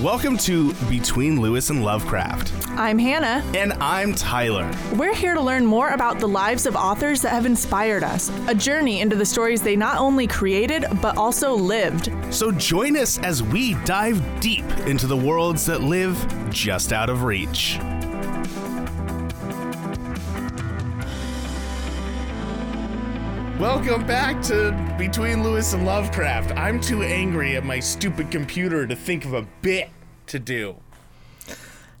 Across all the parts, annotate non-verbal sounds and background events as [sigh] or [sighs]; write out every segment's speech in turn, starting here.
Welcome to Between Lewis and Lovecraft. I'm Hannah. And I'm Tyler. We're here to learn more about the lives of authors that have inspired us, a journey into the stories they not only created, but also lived. So join us as we dive deep into the worlds that live just out of reach. Welcome back to Between Lewis and Lovecraft. I'm too angry at my stupid computer to think of a bit to do.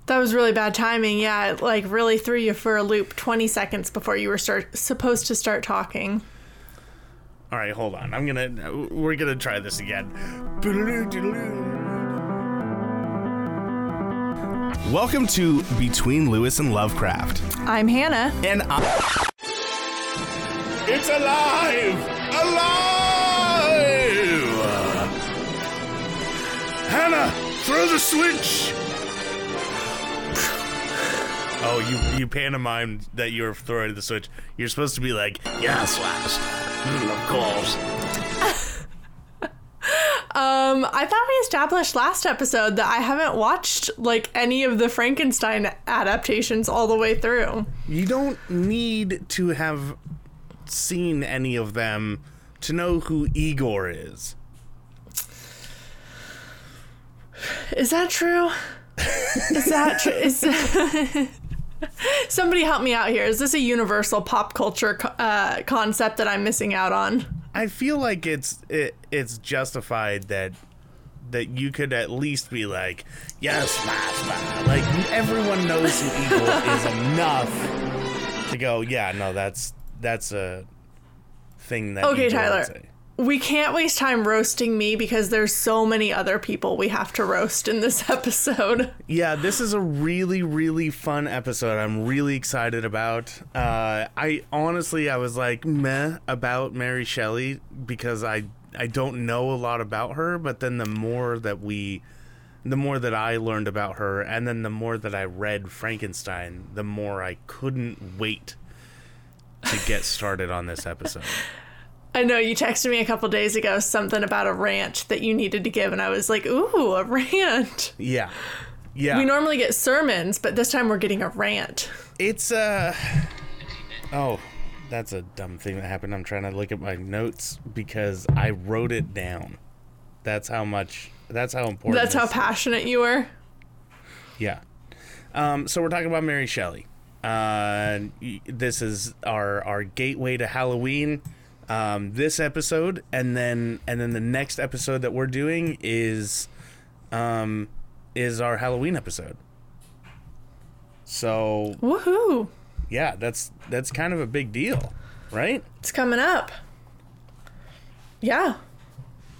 That was really bad timing. Yeah, it like really threw you for a loop 20 seconds before you were start supposed to start talking. All right, hold on. I'm going to we're going to try this again. Welcome to Between Lewis and Lovecraft. I'm Hannah. And I it's alive! Alive! Hannah, throw the switch! Oh, you you pantomimed that you were throwing the switch. You're supposed to be like, yes, last. Mm, of course. [laughs] um, I thought we established last episode that I haven't watched like any of the Frankenstein adaptations all the way through. You don't need to have seen any of them to know who Igor is. Is that true? is that true? Is [laughs] somebody help me out here? Is this a universal pop culture uh, concept that I'm missing out on? I feel like it's it, it's justified that that you could at least be like, yes. Like everyone knows who Igor is [laughs] enough to go, yeah, no, that's that's a thing that. Okay, Tyler. We can't waste time roasting me because there's so many other people we have to roast in this [laughs] episode. Yeah, this is a really, really fun episode. I'm really excited about. Uh, I honestly, I was like meh about Mary Shelley because I I don't know a lot about her. But then the more that we, the more that I learned about her, and then the more that I read Frankenstein, the more I couldn't wait to get started on this episode. I know you texted me a couple days ago something about a rant that you needed to give, and I was like, "Ooh, a rant." Yeah, yeah. We normally get sermons, but this time we're getting a rant. It's uh oh, that's a dumb thing that happened. I'm trying to look at my notes because I wrote it down. That's how much. That's how important. That's how passionate you were. Yeah. Um, so we're talking about Mary Shelley. Uh, this is our our gateway to Halloween. Um, this episode, and then and then the next episode that we're doing is, um, is our Halloween episode. So woohoo! Yeah, that's that's kind of a big deal, right? It's coming up. Yeah.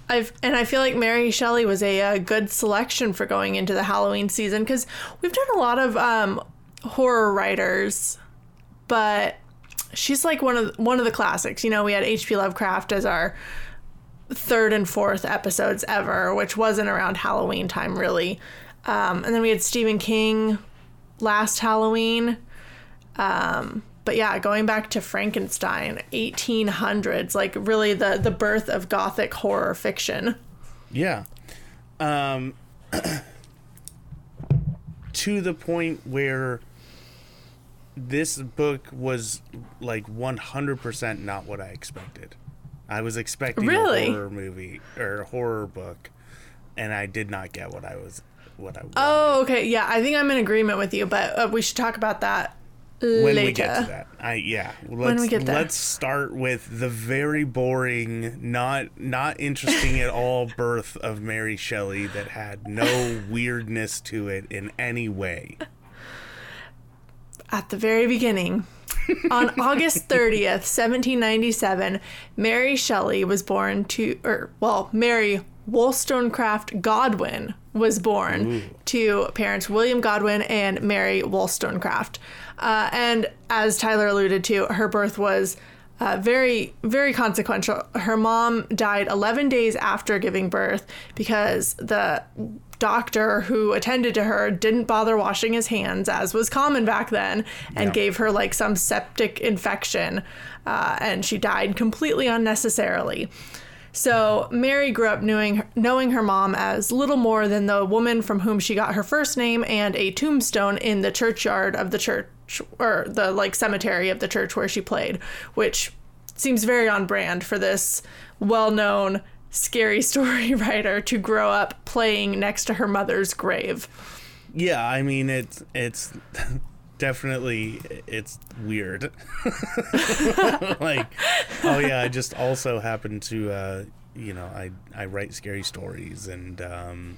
I've and I feel like Mary Shelley was a, a good selection for going into the Halloween season because we've done a lot of um, horror writers, but she's like one of one of the classics. You know, we had H.P. Lovecraft as our third and fourth episodes ever, which wasn't around Halloween time really. Um, and then we had Stephen King last Halloween. Um, but yeah, going back to Frankenstein, 1800s, like really the the birth of gothic horror fiction. Yeah. Um, [clears throat] to the point where this book was like 100% not what I expected. I was expecting really? a horror movie or a horror book and I did not get what I was what I wanted. Oh, okay. Yeah, I think I'm in agreement with you, but uh, we should talk about that when later. we get to that. I yeah. Let's, when we get there. Let's start with the very boring, not not interesting at all [laughs] birth of Mary Shelley that had no weirdness to it in any way at the very beginning. On [laughs] August 30th, 1797, Mary Shelley was born to, or, well, Mary Wollstonecraft Godwin was born Ooh. to parents William Godwin and Mary Wollstonecraft. Uh, and as Tyler alluded to, her birth was uh, very, very consequential. Her mom died 11 days after giving birth because the doctor who attended to her didn't bother washing his hands, as was common back then, and yeah. gave her like some septic infection. Uh, and she died completely unnecessarily. So Mary grew up knowing knowing her mom as little more than the woman from whom she got her first name and a tombstone in the churchyard of the church or the like cemetery of the church where she played, which seems very on brand for this well-known scary [laughs] story writer to grow up playing next to her mother's grave. Yeah, I mean it's it's [laughs] definitely it's weird. [laughs] like, oh yeah, I just also happen to, uh, you know, I I write scary stories, and um,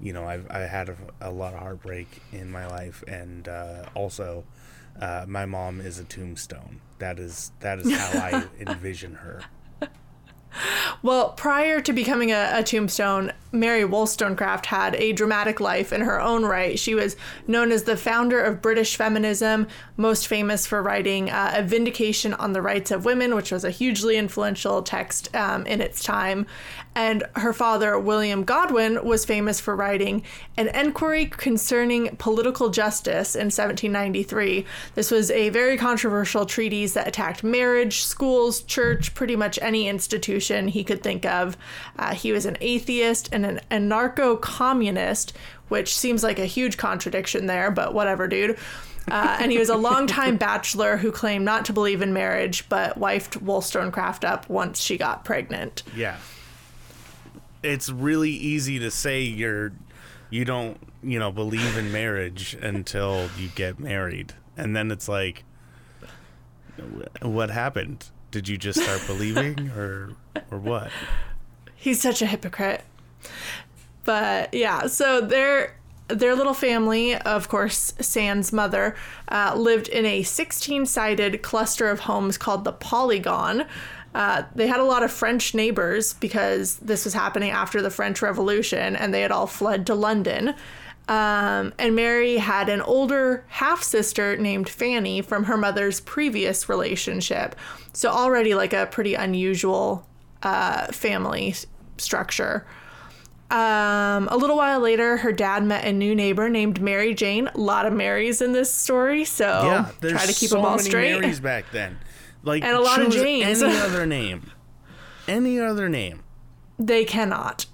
you know, I've I had a, a lot of heartbreak in my life, and uh, also, uh, my mom is a tombstone. That is that is how I [laughs] envision her. Well, prior to becoming a, a, tombstone, Mary Wollstonecraft had a dramatic life in her own right. She was known as the founder of British feminism, most famous for writing uh, A Vindication on the Rights of Women, which was a hugely influential text um, in its time. And her father, William Godwin, was famous for writing An Enquiry Concerning Political Justice in 1793. This was a very controversial treatise that attacked marriage, schools, church, pretty much any institution he could think of. Uh, he was an atheist and an anarcho communist, which seems like a huge contradiction there, but whatever, dude. Uh, and he was a longtime [laughs] bachelor who claimed not to believe in marriage, but wifed Wollstonecraft up once she got pregnant. Yeah. It's really easy to say you're you don't you know believe in marriage until you get married. And then it's like what happened? Did you just start believing or or what? He's such a hypocrite but yeah so their their little family, of course, Sand's mother, uh, lived in a 16 sided cluster of homes called the Polygon, uh, they had a lot of French neighbors because this was happening after the French Revolution and they had all fled to London. Um, and Mary had an older half sister named Fanny from her mother's previous relationship. So, already like a pretty unusual uh, family structure. Um, a little while later, her dad met a new neighbor named Mary Jane. A lot of Marys in this story, so yeah, try to keep so them all straight. Marys back then. Like and a lot of Janes. Any [laughs] other name? Any other name? They cannot.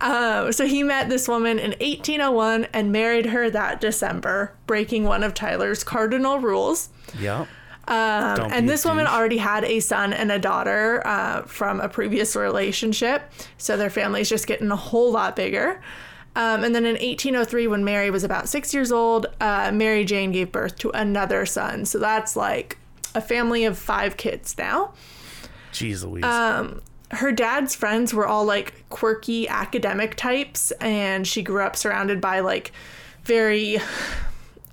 uh, [laughs] so he met this woman in 1801 and married her that December, breaking one of Tyler's cardinal rules. Yeah. Um, and this woman already had a son and a daughter uh, from a previous relationship. So their family's just getting a whole lot bigger. Um, and then in 1803, when Mary was about six years old, uh, Mary Jane gave birth to another son. So that's like a family of five kids now. Jeez Louise. Um, her dad's friends were all like quirky academic types, and she grew up surrounded by like very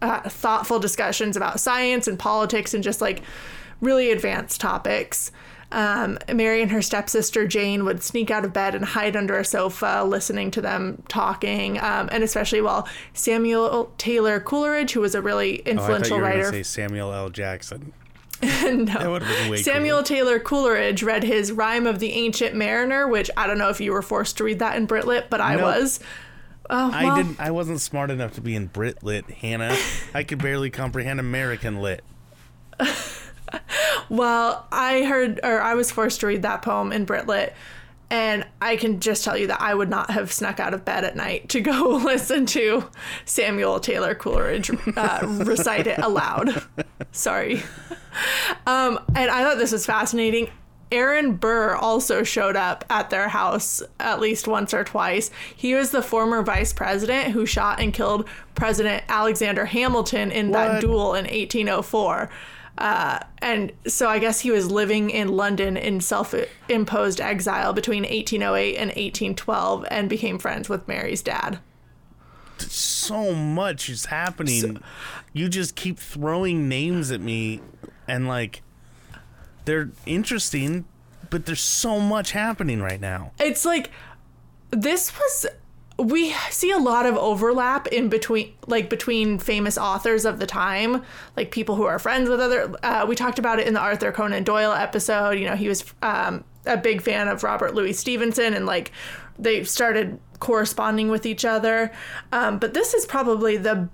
uh, thoughtful discussions about science and politics and just like really advanced topics. Um, Mary and her stepsister Jane would sneak out of bed and hide under a sofa, listening to them talking, um, and especially while Samuel Taylor Coleridge, who was a really influential oh, I writer, say Samuel L. Jackson. [laughs] no. Samuel Taylor Coleridge read his Rime of the Ancient Mariner, which I don't know if you were forced to read that in Britlit, but I nope. was. Oh, well. I didn't. I wasn't smart enough to be in Brit Lit, Hannah. I could barely comprehend American Lit. [laughs] well, I heard, or I was forced to read that poem in Brit Lit, and I can just tell you that I would not have snuck out of bed at night to go [laughs] listen to Samuel Taylor Coleridge uh, recite it aloud. [laughs] Sorry. Um, and I thought this was fascinating. Aaron Burr also showed up at their house at least once or twice. He was the former vice president who shot and killed President Alexander Hamilton in what? that duel in 1804. Uh, and so I guess he was living in London in self imposed exile between 1808 and 1812 and became friends with Mary's dad. So much is happening. So, you just keep throwing names at me and like they're interesting, but there's so much happening right now. It's like this was we see a lot of overlap in between like between famous authors of the time like people who are friends with other uh, we talked about it in the arthur conan doyle episode you know he was um, a big fan of robert louis stevenson and like they started corresponding with each other um, but this is probably the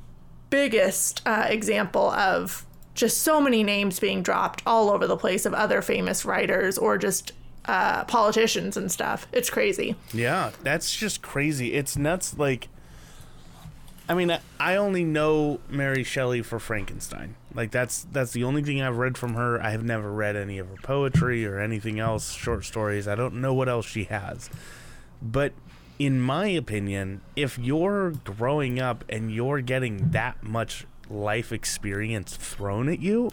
biggest uh, example of just so many names being dropped all over the place of other famous writers or just uh, politicians and stuff. It's crazy. Yeah, that's just crazy. It's nuts. Like, I mean, I- only know Mary Shelley for Frankenstein. Like, that's that's the only thing I've read from her. I have never read any of her poetry or anything else, short stories. I don't know what else she has. But in my opinion, if you're growing up and you're getting that much life experience thrown at you,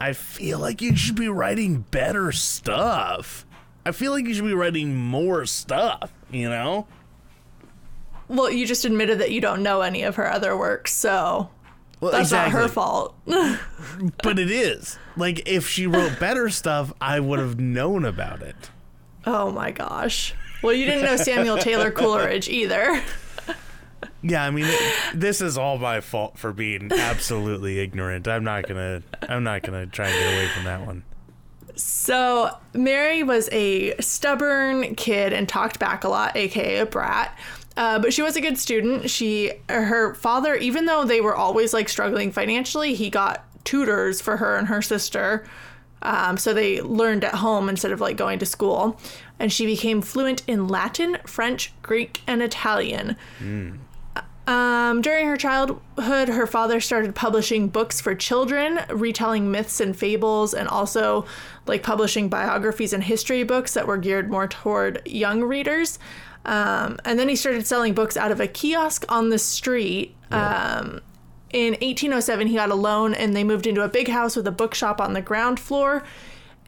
I feel like you should be writing better stuff. I feel like you should be writing more stuff, you know? Well, you just admitted that you don't know any of her other works, so Well, that's not her fault. [laughs] But it is. Like, if she wrote better stuff, I would have known about it. oh my gosh. Well, you didn't know Samuel Taylor Coleridge either. [laughs] Yeah, I mean, it, this is all my fault for being absolutely ignorant. I'm not gonna, I'm not gonna try and get away from that one. So, Mary was a stubborn kid and talked back a lot, aka a brat. Uh, but she was a good student. She, her father, even though they were always like struggling financially, he got tutors for her and her sister. Um, so they learned at home instead of like going to school. And she became fluent in Latin, French, Greek, and Italian. Um, during her childhood, her father started publishing books for children, retelling myths and fables, and also like publishing biographies and history books that were geared more toward young readers. Um, and then he started selling books out of a kiosk on the street. Um, in 1807, he got a loan and they moved into a big house with a bookshop on the ground floor.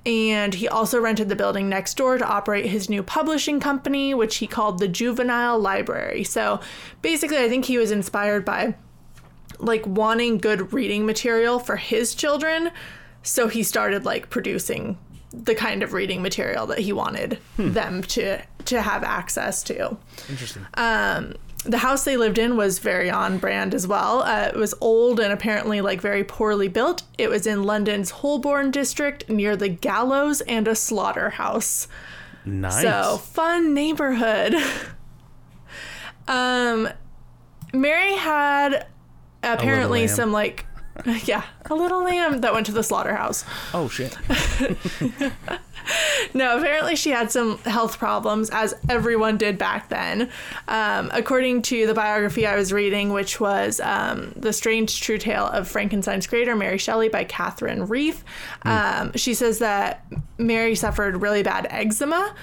And he also rented the building next door to operate his new publishing company, which he called the Juvenile Library. So basically, I think he was inspired by like wanting good reading material for his children. So he started like producing the kind of reading material that he wanted hmm. them to to have access to. Interesting. Um, The house they lived in was very on brand as well. Uh, it was old and apparently like very poorly built. It was in London's Holborn district near the gallows and a slaughterhouse. nice. So fun neighborhood. [laughs] um, Mary had apparently some like, [laughs] yeah, a little lamb that went to the slaughterhouse. oh shit. [laughs] [laughs] No, apparently she had some health problems, as everyone did back then. Um, according to the biography I was reading, which was um, The Strange True Tale of Frankenstein's Creator, Mary Shelley by Catherine Reef, um, she says that Mary suffered really bad eczema,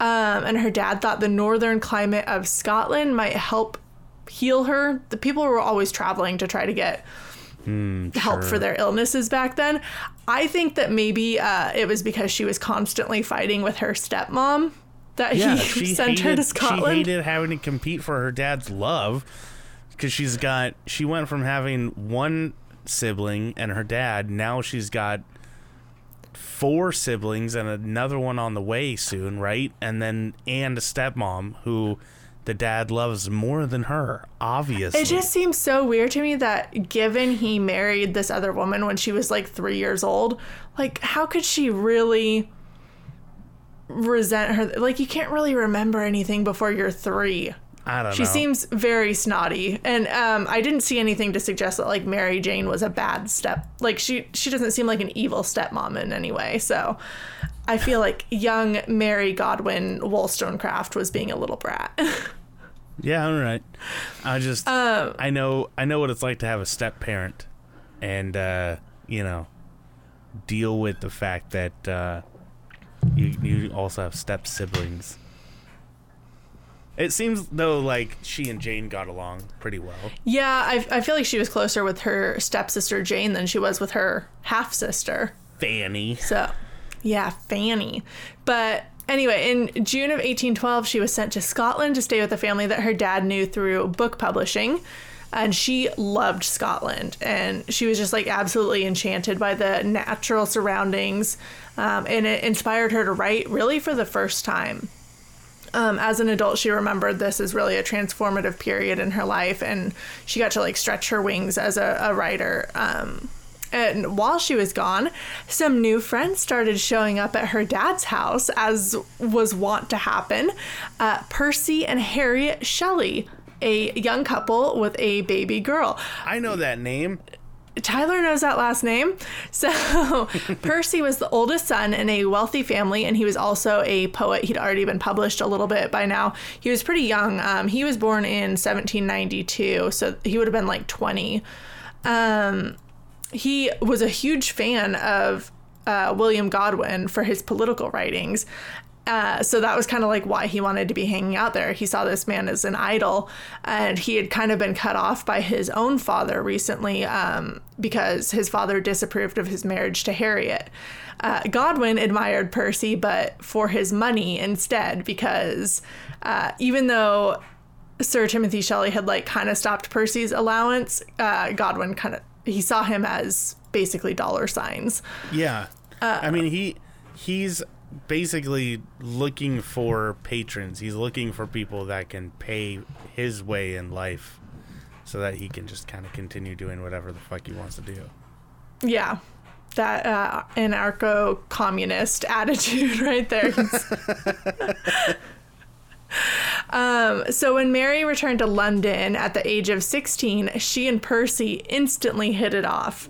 um, and her dad thought the northern climate of Scotland might help heal her. The people were always traveling to try to get help for their illnesses back then. I think that maybe uh, it was because she was constantly fighting with her stepmom that Yeah, he [laughs] she sent hated, her to Scotland. She hated having to compete for her dad's love because she's got. She went from having one sibling and her dad. Now she's got four siblings and another one on the way soon, right? And then and a stepmom who the dad loves more than her. Obviously, It just seems so weird to me that given he married this other woman when she was like three years old, like how could she really resent her? Like you can't really remember anything before you're three. I don't She know. seems very snotty, and um, I didn't see anything to suggest that like Mary Jane was a bad step. Like she she doesn't seem like an evil stepmom in any way. So I feel like young Mary Godwin Wollstonecraft was being a little brat. [laughs] Yeah, all right. I just Um, I know I know what it's like to have a step parent, and uh, you know, deal with the fact that uh, you you also have step siblings. It seems though like she and Jane got along pretty well. yeah, I, I feel like she was closer with her stepsister Jane than she was with her half sister. Fanny. So, yeah, Fanny. But anyway, in June of 1812, she was sent to Scotland to stay with a family that her dad knew through book publishing. And she loved Scotland. And she was just like absolutely enchanted by the natural surroundings. Um, and it inspired her to write really for the first time. Um, as an adult, she remembered this as really a transformative period in her life, and she got to like stretch her wings as a, a writer. Um, and while she was gone, some new friends started showing up at her dad's house, as was wont to happen. Uh, Percy and Harriet Shelley, a young couple with a baby girl. I know that name. Tyler knows that last name. [laughs] So Percy was the oldest son in a wealthy family, and he was also a poet. He'd already been published a little bit by now. He was pretty young. Um, he was born in 1792, so he would have been like 20. Um, he was a huge fan of uh, William Godwin for his political writings. Uh, so that was kind of like why he wanted to be hanging out there. He saw this man as an idol, and he had kind of been cut off by his own father recently um, because his father disapproved of his marriage to Harriet. Uh, Godwin admired Percy, but for his money instead, because uh, even though Sir Timothy Shelley had like kind of stopped Percy's allowance, uh, Godwin kind of he saw him as basically dollar signs. Yeah. I mean, he he's basically looking for patrons. He's looking for people that can pay his way in life so that he can just kind of continue doing whatever the fuck he wants to do. Yeah. That uh, anarcho communist [laughs] attitude right there. [laughs] [laughs] um, so when Mary returned to London at the age of 16, she and Percy instantly hit it off.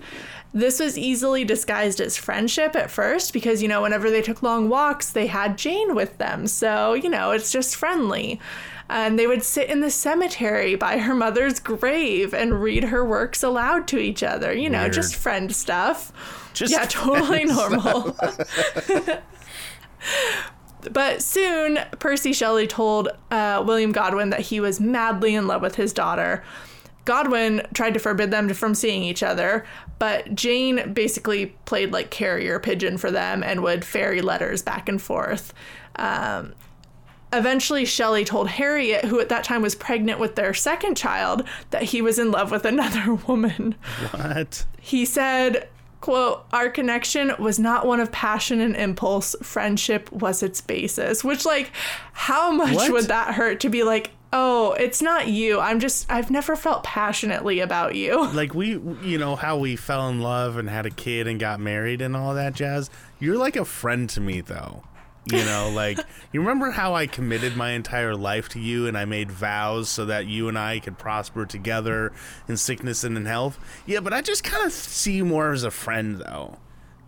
This was easily disguised as friendship at first because, you know, whenever they took long walks, they had Jane with them. So, you know, it's just friendly. And they would sit in the cemetery by her mother's grave and read her works aloud to each other. You know, Weird. just friend stuff. Just yeah, totally normal. [laughs] [laughs] but soon, Percy Shelley told uh, William Godwin that he was madly in love with his daughter. Godwin tried to forbid them from seeing each other, but Jane basically played like carrier pigeon for them and would ferry letters back and forth. Um, eventually, Shelley told Harriet, who at that time was pregnant with their second child, that he was in love with another [laughs] woman. What? He said, quote, our connection was not one of passion and impulse. Friendship was its basis. Which, like, how much What? would that hurt to be like, oh, it's not you. I'm just, I've never felt passionately about you. [laughs] Like we, you know, how we fell in love and had a kid and got married and all that jazz. You're like a friend to me, though. You know, like you remember how I committed my entire life to you and I made vows so that you and I could prosper together in sickness and in health. Yeah, but I just kind of see you more as a friend, though.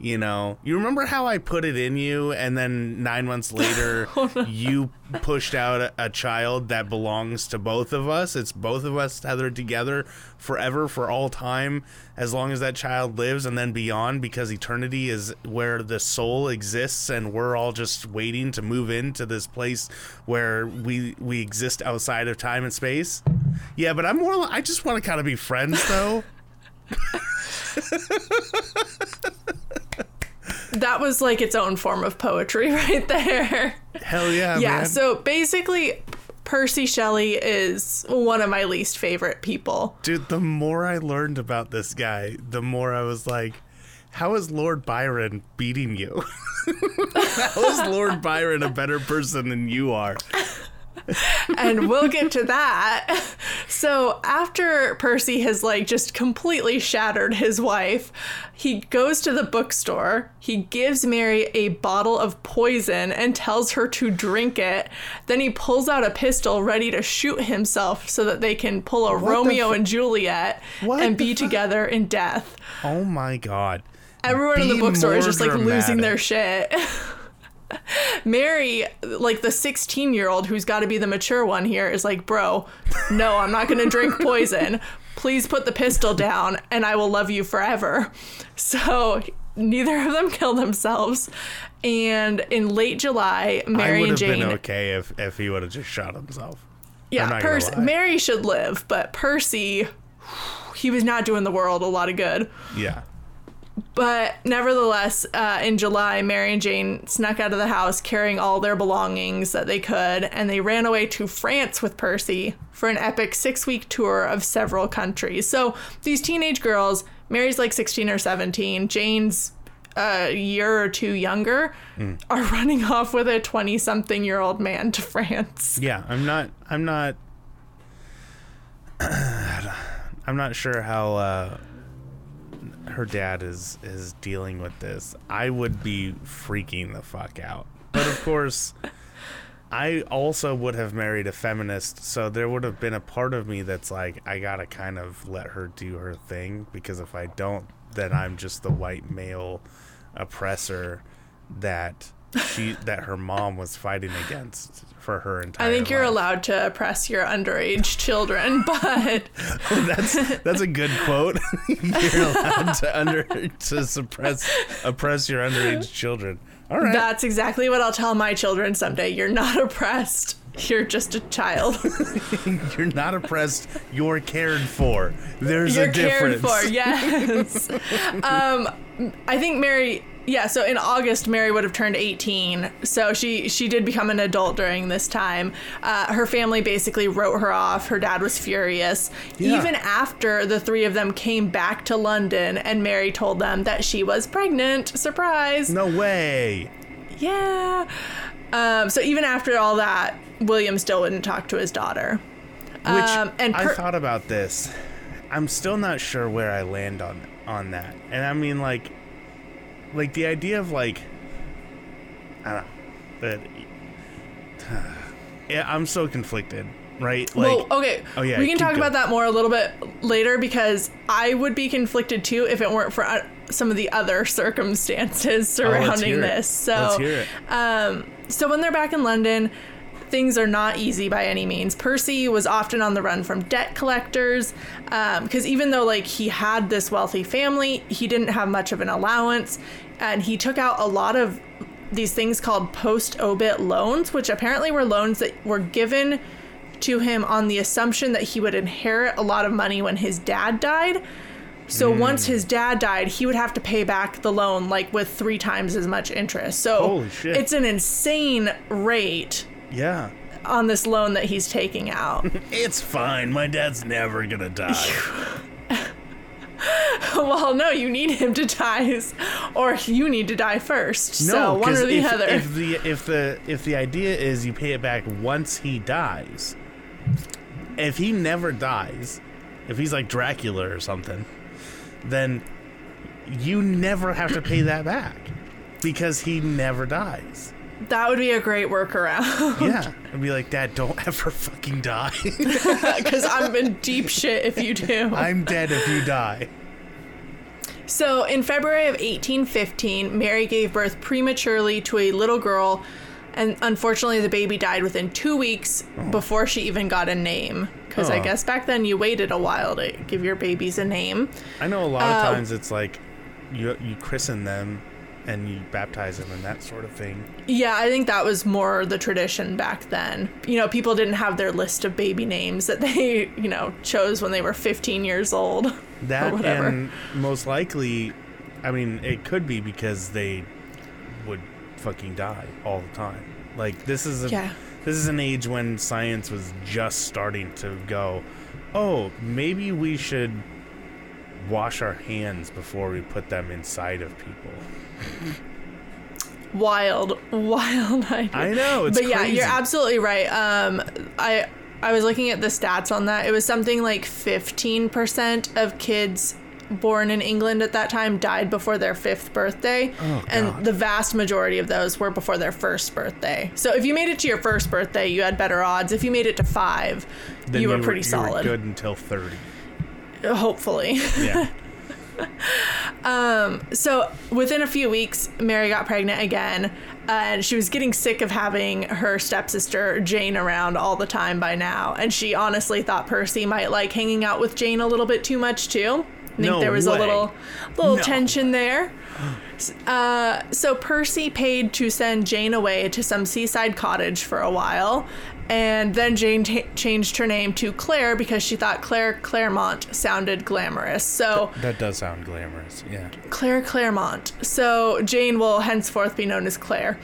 You know, you remember how I put it in you, and then nine months later, [laughs] you pushed out a, a child that belongs to both of us. It's both of us tethered together forever, for all time, as long as that child lives, and then beyond, because eternity is where the soul exists, and we're all just waiting to move into this place where we we exist outside of time and space. Yeah, but I'm more. I just want to kind of be friends, though. [laughs] [laughs] That was like its own form of poetry [laughs] right there. Hell yeah, yeah, man. so basically, Percy Shelley is one of my least favorite people. Dude, the more I learned about this guy, the more I was like, how is Lord Byron beating you? [laughs] how is Lord Byron a better person than you are? And we'll get to that. So after Percy has like just completely shattered his wife, he goes to the bookstore. He gives Mary a bottle of poison and tells her to drink it. Then he pulls out a pistol ready to shoot himself so that they can pull a the Romeo fu- and Juliet What and be fu- together in death. Oh my god. Everyone in the bookstore is just like losing their shit. [laughs] [laughs] Mary, like the 16 year old who's got to be the mature one here, is like, bro, no, I'm not going to drink [laughs] poison. Please put the pistol down and I will love you forever. So neither of them kill themselves. And in late July, Mary would and have Jane. been okay if, if he would have just shot himself. Yeah, Percy. Mary should live, but Percy, [sighs] he was not doing the world a lot of good. Yeah. But nevertheless, uh, in July, Mary and Jane snuck out of the house carrying all their belongings that they could, and they ran away to France with Percy for an epic six week tour of several countries. So these teenage girls, Mary's like 16 or 17, Jane's a year or two younger, are running off with a 20 something year old man to France. Yeah, I'm not I'm not [clears throat] I'm not sure how uh her dad is is dealing with this. I would be freaking the fuck out. But of course, I also would have married a feminist, so there would have been a part of me that's like, I gotta kind of let her do her thing because if I don't, then I'm just the white male oppressor that she that her mom was fighting against for her entire. I think you're life. allowed to oppress your underage children, [laughs] but [laughs] that's that's a good quote. [laughs] you're allowed to under to suppress oppress your underage children. All right. that's exactly what I'll tell my children someday. You're not oppressed. You're just a child. You're not oppressed. You're cared for. There's You're a difference. cared for. Yes. um, I think Mary. Yeah. So in August, Mary would have turned 18. So she she did become an adult during this time. Uh, her family basically wrote her off. Her dad was furious. Yeah. Even after the three of them came back to London, and Mary told them that she was pregnant. Surprise. No way. Yeah. Um, so even after all that, William still wouldn't talk to his daughter. Which Um, and I thought about this. I'm still not sure where I land on on that. And I mean like like the idea of like I don't know. But [sighs] yeah, I'm so conflicted, right? Like well, okay. oh, yeah, we can talk going. about that more a little bit later because I would be conflicted too if it weren't for uh, some of the other [laughs] circumstances surrounding hear it. this. So, Let's hear it. um, so when they're back in London, things are not easy by any means. Percy was often on the run from debt collectors because even though like he had this wealthy family, he didn't have much of an allowance, and he took out a lot of these things called post obit loans, which apparently were loans that were given to him on the assumption that he would inherit a lot of money when his dad died. So Hmm. once his dad died, he would have to pay back the loan like with three times as much interest. So Holy shit. it's an insane rate yeah. on this loan that he's taking out. [laughs] It's fine. My dad's never gonna die. [laughs] well, no, you need him to die, or you need to die first. so one or the if, other. If the if the if the idea is you pay it back once he dies, if he never dies, if he's like Dracula or something, then you never have to pay that back because he never dies. That would be a great workaround Yeah, [laughs] I'd be like, Dad, don't ever fucking die. [laughs] because I'm in deep shit if you do. I'm dead if you die. So, in February of 1815, Mary gave birth prematurely to a little girl, and unfortunately, the baby died within two weeks before she even got a name. Because I Oh. guess back then you waited a while to give your babies a name. I know a lot of Uh, times it's like you you christen them and you baptize them and that sort of thing. Yeah, I think that was more the tradition back then. You know, people didn't have their list of baby names that [laughs] they, you know, chose when they were 15 years old. [laughs] That and most likely, I mean, it could be because they would fucking die all the time. Like this is a Yeah. this is an age when science was just starting to go. Oh, maybe we should wash our hands before we put them inside of people. Wild, [laughs] wild idea. I know, it's but yeah, crazy. you're absolutely right. Um, I I was looking at the stats on that. It was something like 15% of kids born in England at that time died before their fifth birthday, Oh, and the vast majority of those were before their first birthday. So if you made it to your first birthday, you had better odds. If you made it to five, Then you were pretty you solid. good until thirty. Hopefully. Yeah. [laughs] So within a few weeks, Mary got pregnant again, and she was getting sick of having her stepsister Jane around all the time by now. And she honestly thought Percy might like hanging out with Jane a little bit too much too. I think No there was way. a little, little No. tension there. Uh, so Percy paid to send Jane away to some seaside cottage for a while, and then Jane ta changed her name to Claire because she thought Claire Clairmont sounded glamorous. So. that does sound glamorous. Yeah. Claire Clairmont. So Jane will henceforth be known as Claire.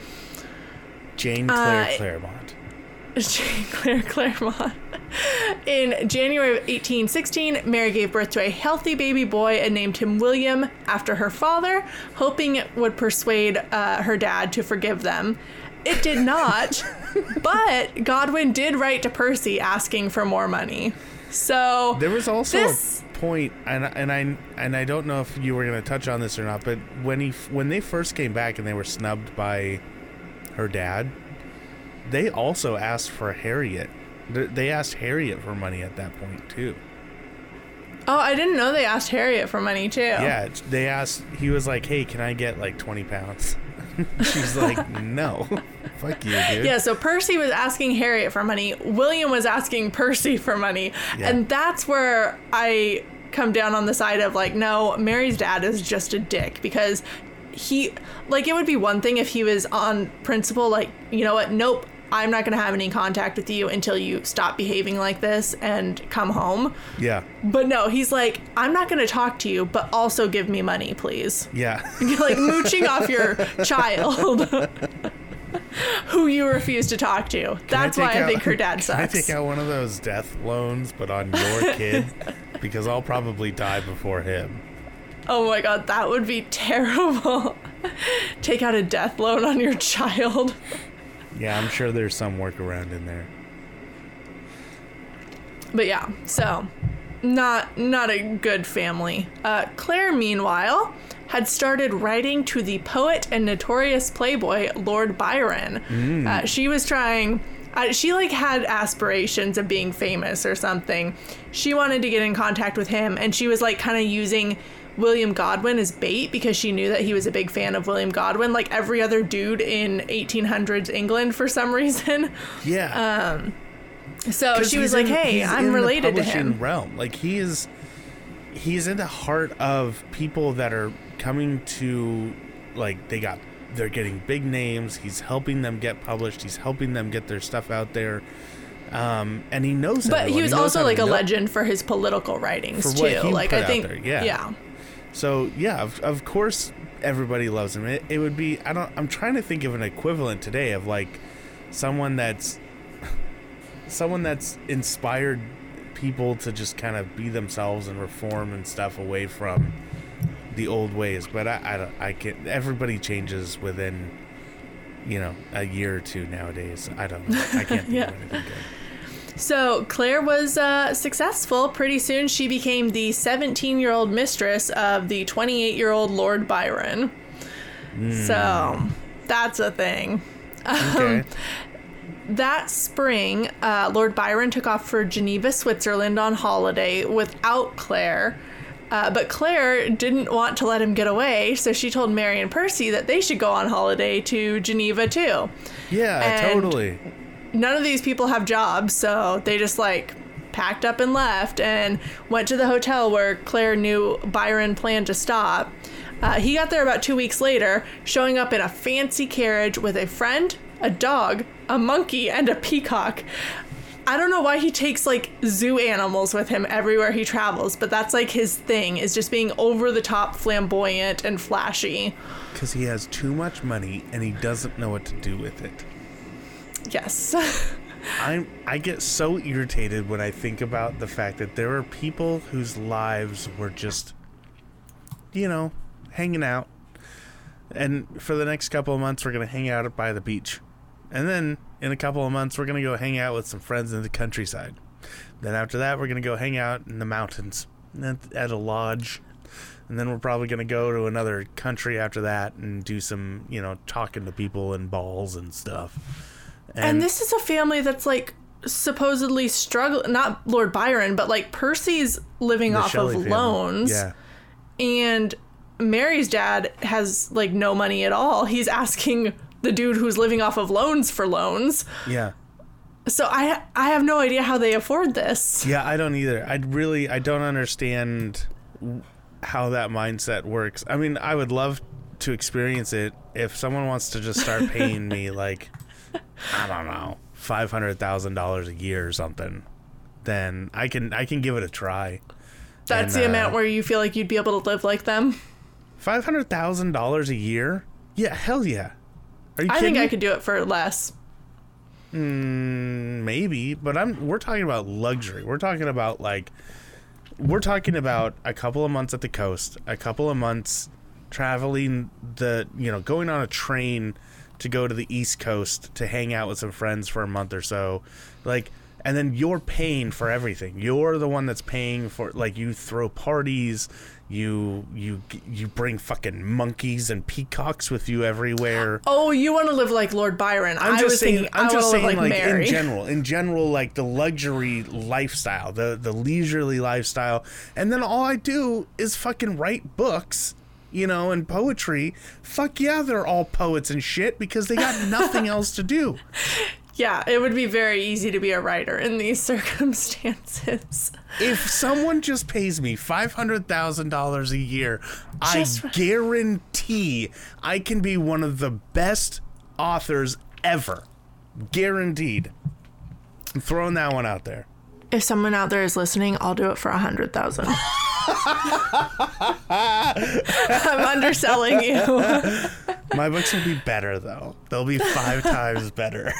Jane Claire Uh, Clairmont. [laughs] Jane Claire Clairmont. [laughs] In January of 1816, Mary gave birth to a healthy baby boy and named him William after her father, hoping it would persuade uh, her dad to forgive them. It did not, [laughs] but Godwin did write to Percy asking for more money. So There was also this- a point, and and I and I don't know if you were going to touch on this or not, but when he when they first came back and they were snubbed by her dad, they also asked for Harriet. They asked Harriet for money at that point too. Oh, I didn't know they asked Harriet for money too. Yeah, they asked. He was like, "Hey, can I get like twenty pounds?" [laughs] She's like, "No, fuck you, dude." Yeah, so Percy was asking Harriet for money. William was asking Percy for money. Yeah. And that's where I come down on the side of like, no, Mary's dad is just a dick because he, like, it would be one thing if he was on principle, like, you know what, nope, I'm not going to have any contact with you until you stop behaving like this and come home. yeah, But no, he's like, I'm not going to talk to you, but also give me money, please. yeah. [laughs] like mooching off your [laughs] child [laughs] who you refuse to talk to. That's why take I out- think her dad Can I take out one of those death loans, but on your kid? because I'll probably die before him. Oh my god, that would be terrible. take out a death loan on your child. Yeah, I'm sure there's some workaround in there. But yeah, so not not a good family. Uh, Claire, meanwhile, had started writing to the poet and notorious playboy Lord Byron. Uh, she was trying. Uh, she like had aspirations of being famous or something. She wanted to get in contact with him, and she was like kind of using William Godwin as bait because she knew that he was a big fan of William Godwin, like every other dude in 1800s England for some [laughs] reason. Yeah. So she was he's like, "Hey, I'm in related to him." Realm, like he is, he's in the heart of people that are coming to, like they got, they're getting big names. He's helping them get published. He's helping them get their stuff out there. Um, and he knows. But everyone. he was knows also like a know- legend for his political writings For too. he like I think, yeah. yeah, So yeah, of, of course everybody loves him. It, it would be I don't I'm trying to think of an equivalent today of like someone that's [laughs] someone that's inspired people to just kind of be themselves and reform and stuff away from the old ways. But I I, don't, I can everybody changes within you know a year or two nowadays. I don't know. I can't [laughs] think Yeah. of anything good. So Claire was uh, successful. Pretty soon, she became the 17-year-old mistress of the 28-year-old Lord Byron. So that's a thing. Okay. That spring, uh, Lord Byron took off for Geneva, Switzerland on holiday without Claire. Uh, but Claire didn't want to let him get away, so she told Mary and Percy that they should go on holiday to Geneva too. yeah, and- totally. None of these people have jobs, so they just like packed up and left and went to the hotel where Claire knew Byron planned to stop. Uh, he got there about two weeks later, showing up in a fancy carriage with a friend, a dog, a monkey, and a peacock. I don't know why he takes like zoo animals with him everywhere he travels, but that's like his thing is just being over the top, flamboyant, and flashy. Because he has too much money and he doesn't know what to do with it. Yes. [laughs] I'm I get so irritated when I think about the fact that there are people whose lives were just you know, hanging out. And for the next couple of months we're going to hang out by the beach. And then in a couple of months we're going to go hang out with some friends in the countryside. Then after that we're going to go hang out in the mountains at, at a lodge. And then we're probably going to go to another country after that and do some, you know, talking to people and balls and stuff. And, this is a family that's like supposedly struggling, not Lord Byron, but like Percy's living off Shelley of family. loans. Yeah. And Mary's dad has like no money at all. He's asking the dude who's living off of loans for loans. Yeah. So I I have no idea how they afford this. Yeah, I don't either. I really I don't understand how that mindset works. I mean, I would love to experience it if someone wants to just start paying me [laughs] like I don't know, $500,000 a year or something. Then I can I can give it a try. That's And, the uh, amount where you feel like you'd be able to live like them. $500,000 a year? Yeah, hell yeah. Are you I think I could do it for less. Mm, maybe, but I'm we're talking about luxury. We're talking about like we're talking about a couple of months at the coast, a couple of months traveling the, you know, going on a train to go to the east coast to hang out with some friends for a month or so. Like and then you're paying for everything. You're the one that's paying for like you throw parties, you you you bring fucking monkeys and peacocks with you everywhere. Oh, you want to live like Lord Byron? I'm I just was saying. thinking I'm just saying, like, like in [laughs] general, in general, like the luxury lifestyle, the the leisurely lifestyle, and then all I do is fucking write books, you know, and poetry. Fuck yeah, they're all poets and shit because they got nothing else to do. [laughs] Yeah, it would be very easy to be a writer in these [laughs] circumstances. If someone just pays me five hundred thousand dollars a year, Just- I guarantee I can be one of the best authors ever. Guaranteed. I'm throwing that one out there. If someone out there is listening, I'll do it for a hundred thousand. [laughs] [laughs] I'm underselling you. [laughs] My books will be better though. They'll be five [laughs] times better.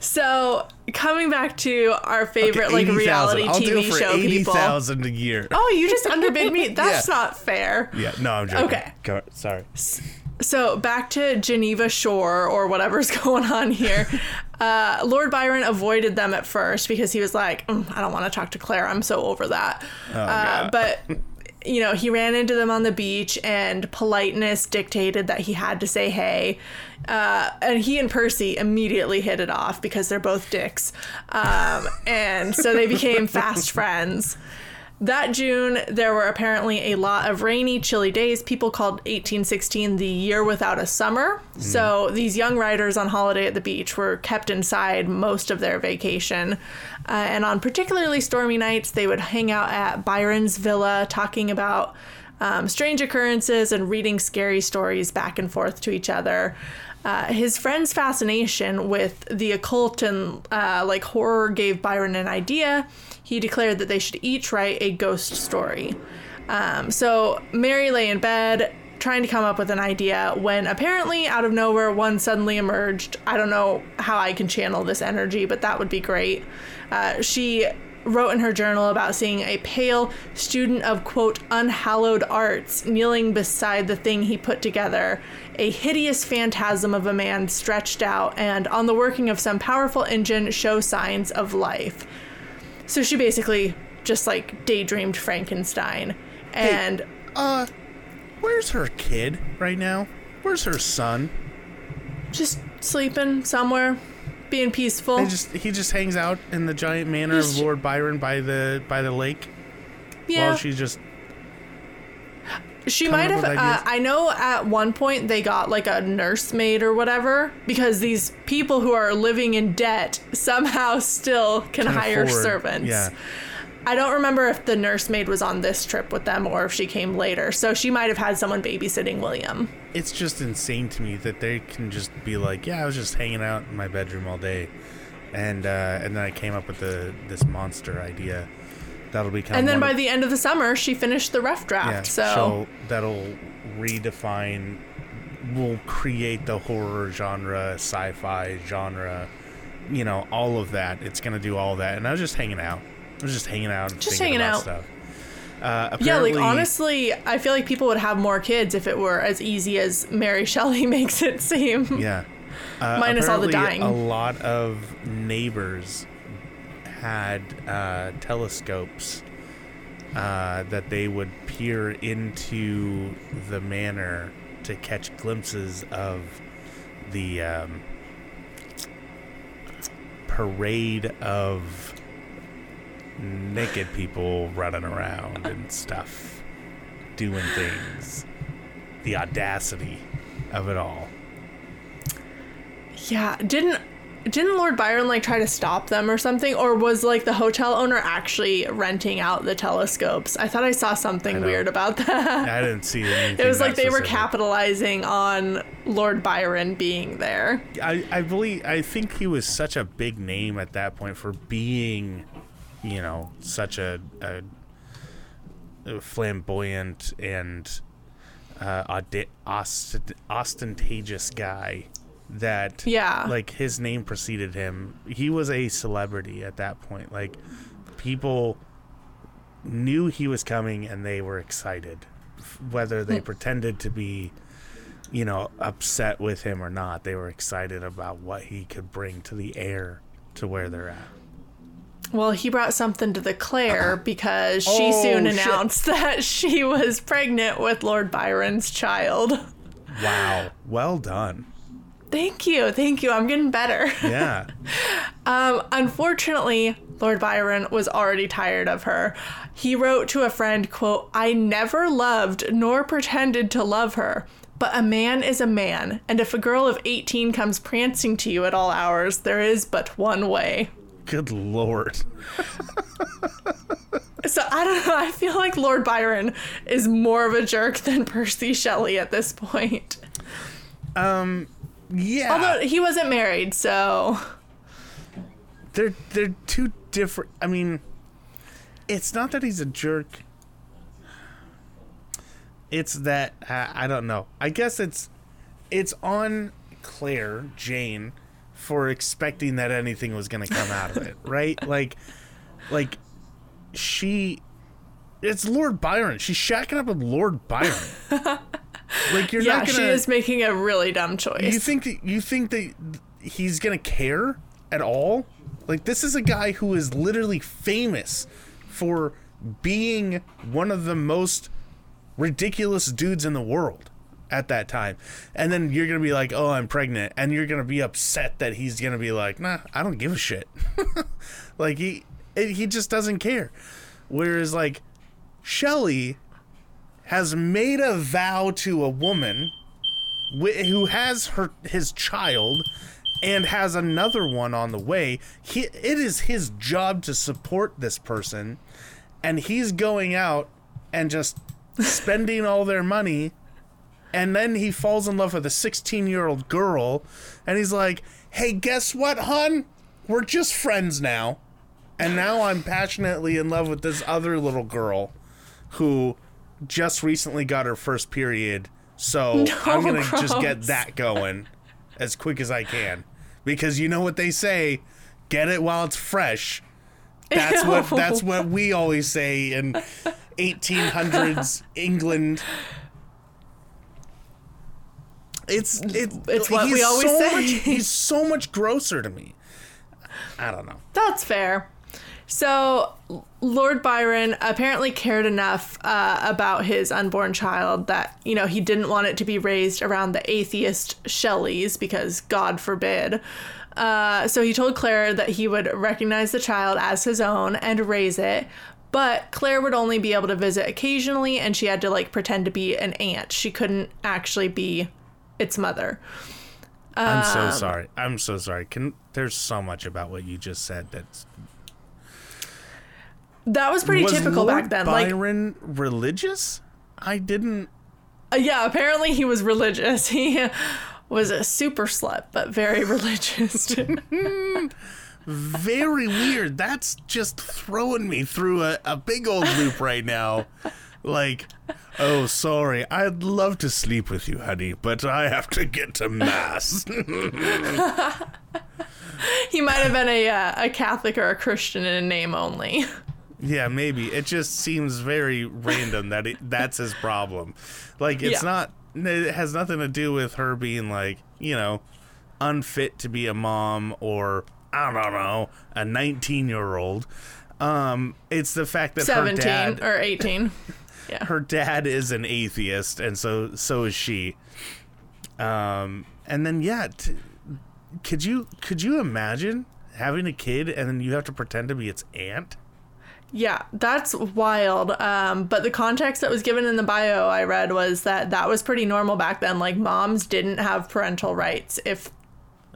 So coming back to our favorite like 80,000. reality I'll do TV it for show eighty people. thousand a year. Oh, you just underbid me. That's Yeah. not fair. Yeah, no, I'm joking. Okay. Go, sorry. So back to Geneva Shore or whatever's [laughs] going on here. Uh, Lord Byron avoided them at first because he was like, "Mm, I don't want to talk to Claire. I'm so over that. uh, Oh, God. but you know, he ran into them on the beach, and politeness dictated that he had to say hey. Uh, and he and Percy immediately hit it off because they're both dicks, um, and so they became fast friends. That June, there were apparently a lot of rainy, chilly days. People called 1816 the year without a summer. So these young writers on holiday at the beach were kept inside most of their vacation. Uh, and on particularly stormy nights, they would hang out at Byron's villa talking about um, strange occurrences and reading scary stories back and forth to each other. Uh, his friend's fascination with the occult and uh, like horror gave Byron an idea. He declared that they should each write a ghost story. Um, so Mary lay in bed trying to come up with an idea when apparently out of nowhere one suddenly emerged. I don't know how I can channel this energy, but that would be great. Uh, she wrote in her journal about seeing a pale student of quote unhallowed arts kneeling beside the thing he put together a hideous phantasm of a man stretched out and on the working of some powerful engine show signs of life so she basically just like daydreamed frankenstein and Uh, where's her kid right now? Where's her son? just sleeping somewhere being peaceful just he just hangs out in the giant manor He's- of Lord Byron by the by the lake yeah while she's just She might have. Uh. I know at one point they got like a nursemaid or whatever because these people who are living in debt somehow still can, Can hire afford- servants. yeah. I don't remember if the nursemaid was on this trip with them or if she came later. So she might have had someone babysitting William. it's just insane to me that they can just be like, yeah, I was just hanging out in my bedroom all day, and uh, and then I came up with the this monster idea that'll become. And then by of- the end of the summer, she finished the rough draft. yeah, so that'll redefine, will create the horror genre, sci-fi genre, you know, all of that. It's gonna do all that, and I was just hanging out. I was just hanging out, and Just hanging about out. stuff. Uh, yeah, like honestly, I feel like people would have more kids if it were as easy as Mary [laughs] Shelley makes it seem. Yeah. Uh, Minus all the dying. A lot of neighbors had uh, telescopes uh, that they would peer into the manor to catch glimpses of the um, parade of naked people running around and stuff, doing things. The audacity of it all. Yeah, didn't didn't Lord Byron like try to stop them or something or was like the hotel owner actually renting out the telescopes? I thought I saw something I weird about that. I didn't see anything. [laughs] It was like they were capitalizing on Lord Byron being there. I, I believe I think he was such a big name at that point for being, you know, such a, a, a flamboyant and uh, audi- ost- ostentatious guy that Yeah. like his name preceded him. He was a celebrity at that point. Like people knew he was coming and they were excited, whether they hmm. pretended to be, you know, upset with him or not. They were excited about what he could bring to the air to where they're at. Well, he brought something to the Claire [clears throat] because she Oh, soon shit. announced [laughs] that she was pregnant with Lord Byron's child. Wow. Well done. Thank you, thank you. I'm getting better. Yeah. [laughs] Um, unfortunately, Lord Byron was already tired of her. He wrote to a friend, quote, I never loved nor pretended to love her. But a man is a man, and if a girl of 18 comes prancing to you at all hours, there is but one way. Good lord. [laughs] So I don't know. I feel like Lord Byron is more of a jerk than Percy Shelley at this point. Yeah. Although he wasn't married, so they're they're two different. I mean, it's not that he's a jerk. It's that uh, I don't know. I guess it's it's on Claire Jane for expecting that anything was going to come out of it, right? [laughs] Like, like she. It's Lord Byron. She's shacking up with Lord Byron. [laughs] like you're yeah, not gonna. she is making a really dumb choice. You think that you think that he's gonna care at all? Like this is a guy who is literally famous for being one of the most ridiculous dudes in the world at that time. And then you're gonna be like, "Oh, I'm pregnant," and you're gonna be upset that he's gonna be like, "Nah, I don't give a shit." [laughs] like he he just doesn't care. Whereas like Shelley has made a vow to a woman wh- who has her his child and has another one on the way. He, it is his job to support this person, and he's going out and just [laughs] spending all their money. And then he falls in love with a 16 year old girl, and he's like, "Hey, guess what, hun? We're just friends now." And now I'm passionately in love with this other little girl, who just recently got her first period. So [laughs] I'm gonna just get that going as quick as I can, because you know what they say: get it while it's fresh. That's what [laughs] that's what we always say in 1800s England. It's it's It's what we always so say. Much, he's [laughs] so much grosser to me. I don't know. That's fair. So, Lord Byron apparently cared enough uh, about his unborn child that, you know, he didn't want it to be raised around the atheist Shelleys because God forbid. Uh, so, he told Claire that he would recognize the child as his own and raise it. But Claire would only be able to visit occasionally and she had to, like, pretend to be an aunt. She couldn't actually be its mother. I'm Um, so sorry. I'm so sorry. Can there's so much about what you just said that's That was pretty was typical Lord back then. Like, Byron religious? I didn't. Uh, yeah, apparently he was religious. [laughs] He was a super slut, but very [laughs] religious. [laughs] Very weird. That's just throwing me through a, a big old loop right now. Like, oh, sorry. I'd love to sleep with you, honey, but I have to get to mass. he might have been a uh, a Catholic or a Christian in name only. Yeah, maybe. It just seems very random that it, that's his problem. Like, it's Yeah. not. It has nothing to do with her being like, you know, unfit to be a mom or I don't know, a 19 year old. Um, it's the fact that her Seventeen dad, or eighteen. [laughs] Yeah. her dad is an atheist, and so so is she. Um, and then yeah, t- could you could you imagine having a kid and then you have to pretend to be its aunt? Yeah, that's wild. Um, but the context that was given in the bio I read was that that was pretty normal back then. Like moms didn't have parental rights if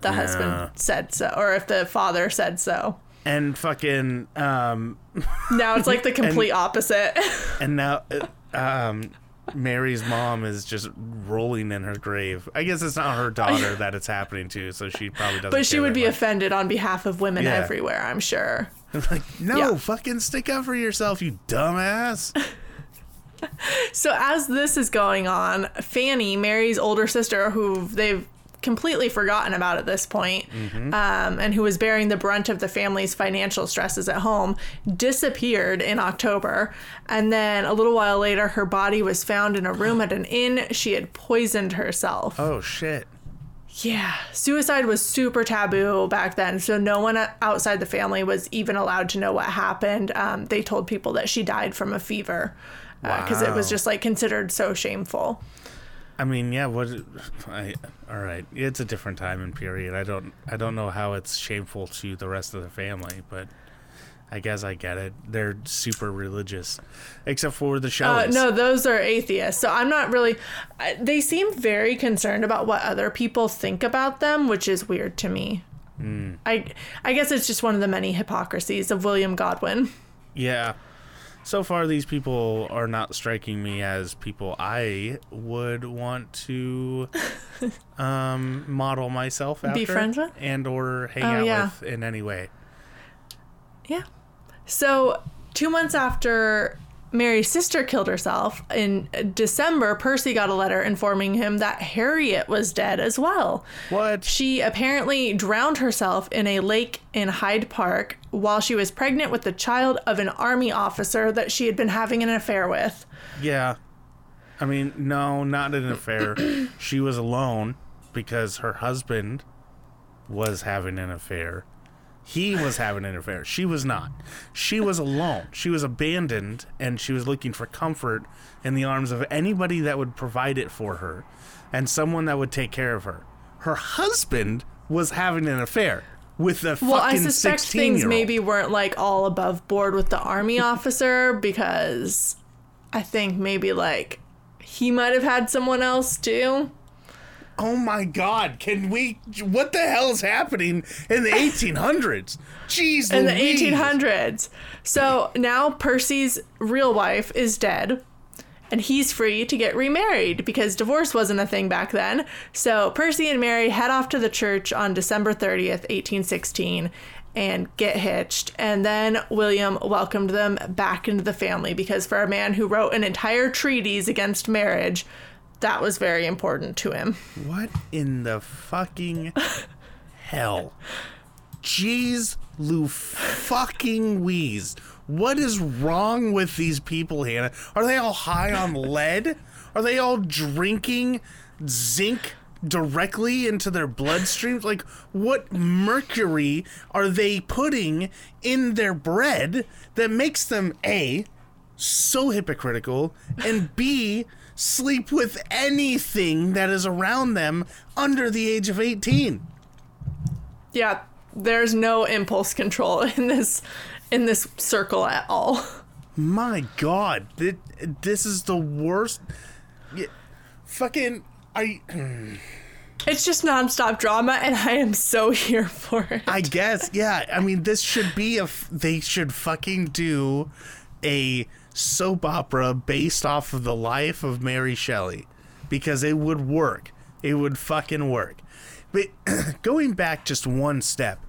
the Yeah. husband said so, or if the father said so. And fucking um, [laughs] Now it's like the complete opposite. [laughs] and now uh, um, Mary's mom is just rolling in her grave. I guess it's not her [laughs] daughter that it's happening to, so she probably doesn't. But she would be much. offended on behalf of women Yeah. everywhere, I'm sure. [laughs] like, no, Yeah. fucking stick up for yourself, you dumbass. [laughs] So as this is going on, Fanny, Mary's older sister, who they've completely forgotten about at this point, um, and who was bearing the brunt of the family's financial stresses at home, disappeared in October. And then a little while later, her body was found in a room at an inn. She had poisoned herself. Oh shit. Yeah, suicide was super taboo back then, so no one outside the family was even allowed to know what happened. Um, they told people that she died from a fever because it was just like considered so shameful. I mean, yeah. What? I, all right. It's a different time and period. I don't. I don't know how it's shameful to the rest of the family, but I guess I get it. They're super religious, except for the Uh, no, those are atheists. So I'm not really. I- They seem very concerned about what other people think about them, which is weird to me. Hmm. I I guess it's just one of the many hypocrisies of William Godwin. Yeah. So far, these people are not striking me as people I would want to [laughs] um, model myself after, friends with? and or hang Oh, out yeah. with in any way. Yeah. So, two months after Mary's sister killed herself, in December, Percy got a letter informing him that Harriet was dead as well. What? She apparently drowned herself in a lake in Hyde Park while she was pregnant with the child of an army officer that she had been having an affair with. Yeah. I mean, no, not an affair. she was alone because her husband was having an affair. He was having an affair. She was not. She was alone. She was abandoned and she was looking for comfort in the arms of anybody that would provide it for her and someone that would take care of her. Her husband was having an affair with a Well, I fucking suspect 16 things maybe weren't like all above board with the army [laughs] officer because I think maybe like he might have had someone else too. Oh my god, can we what the hell is happening in the 1800s? Jeez in the 1800s. So now Percy's real wife is dead. And he's free to get remarried because divorce wasn't a thing back then. So Percy and Mary head off to the church on December 30th, 1816, and get hitched. And then William welcomed them back into the family because for a man who wrote an entire treatise against marriage, that was very important to him. What in the fucking hell? Jeez Lou fucking wheeze. What is wrong with these people, Hannah? Are they all high on lead? Are they all drinking zinc directly into their bloodstreams? Like, what mercury are they putting in their bread that makes them A, so hypocritical, and B, sleep with anything that is around them under the age of 18? Yeah, there's no impulse control [laughs] in this in this circle at all. My God, thi- this is the worst. Yeah, fucking, I, mm. It's just nonstop drama, and I am so [laughs] here for it. I guess, yeah. I mean, this should be a. f- They should fucking do a soap opera based off of the life of Mary Shelley, because it would work. It would fucking work. But [clears throat] going back just one step,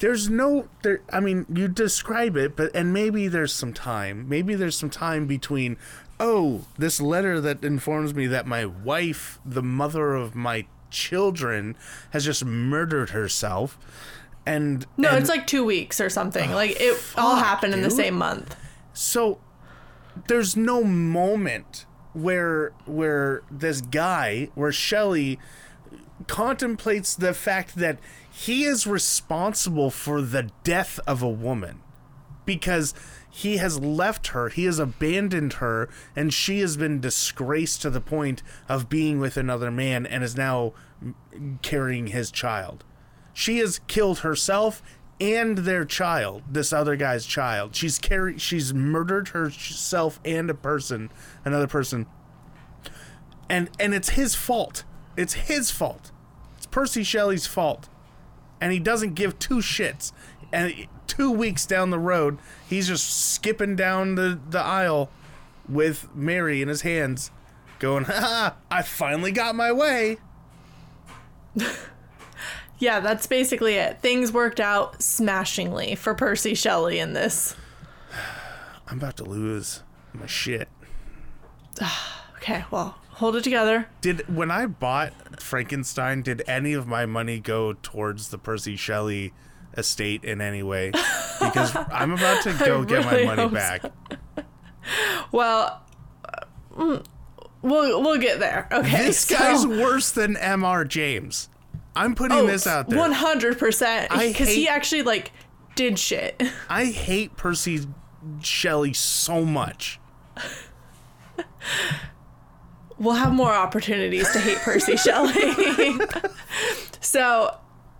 there's no there i mean you describe it but and maybe there's some time maybe there's some time between oh this letter that informs me that my wife the mother of my children has just murdered herself and no, and it's like two weeks or something. Oh, like it all fuck, happened in the same month. so there's no moment where where this guy where Shelley contemplates the fact that he is responsible for the death of a woman because he has left her, he has abandoned her, and she has been disgraced to the point of being with another man and is now carrying his child. She has killed herself and their child, this other guy's child. She's carried she's murdered herself and a person, another person. And and it's his fault. It's his fault. It's Percy Shelley's fault and he doesn't give two shits. And two weeks down the road, he's just skipping down the, the aisle with Mary in his hands, going, ha, I finally got my way. [laughs] Yeah, that's basically it. Things worked out smashingly for Percy Shelley in this. [sighs] I'm about to lose my shit. [sighs] Okay, well, hold it together. Did when I bought Frankenstein, did any of my money go towards the Percy Shelley estate in any way? [laughs] Because I'm about to go get my money hope so. back. [laughs] Well, mm, we'll we'll get there. Okay, This so- guy's worse than Mr. James. I'm putting this out there. Oh, One hundred percent. Because he actually like did shit. [laughs] I hate Percy Shelley so much. We'll have more opportunities to hate Percy [laughs] Shelley. [laughs] so,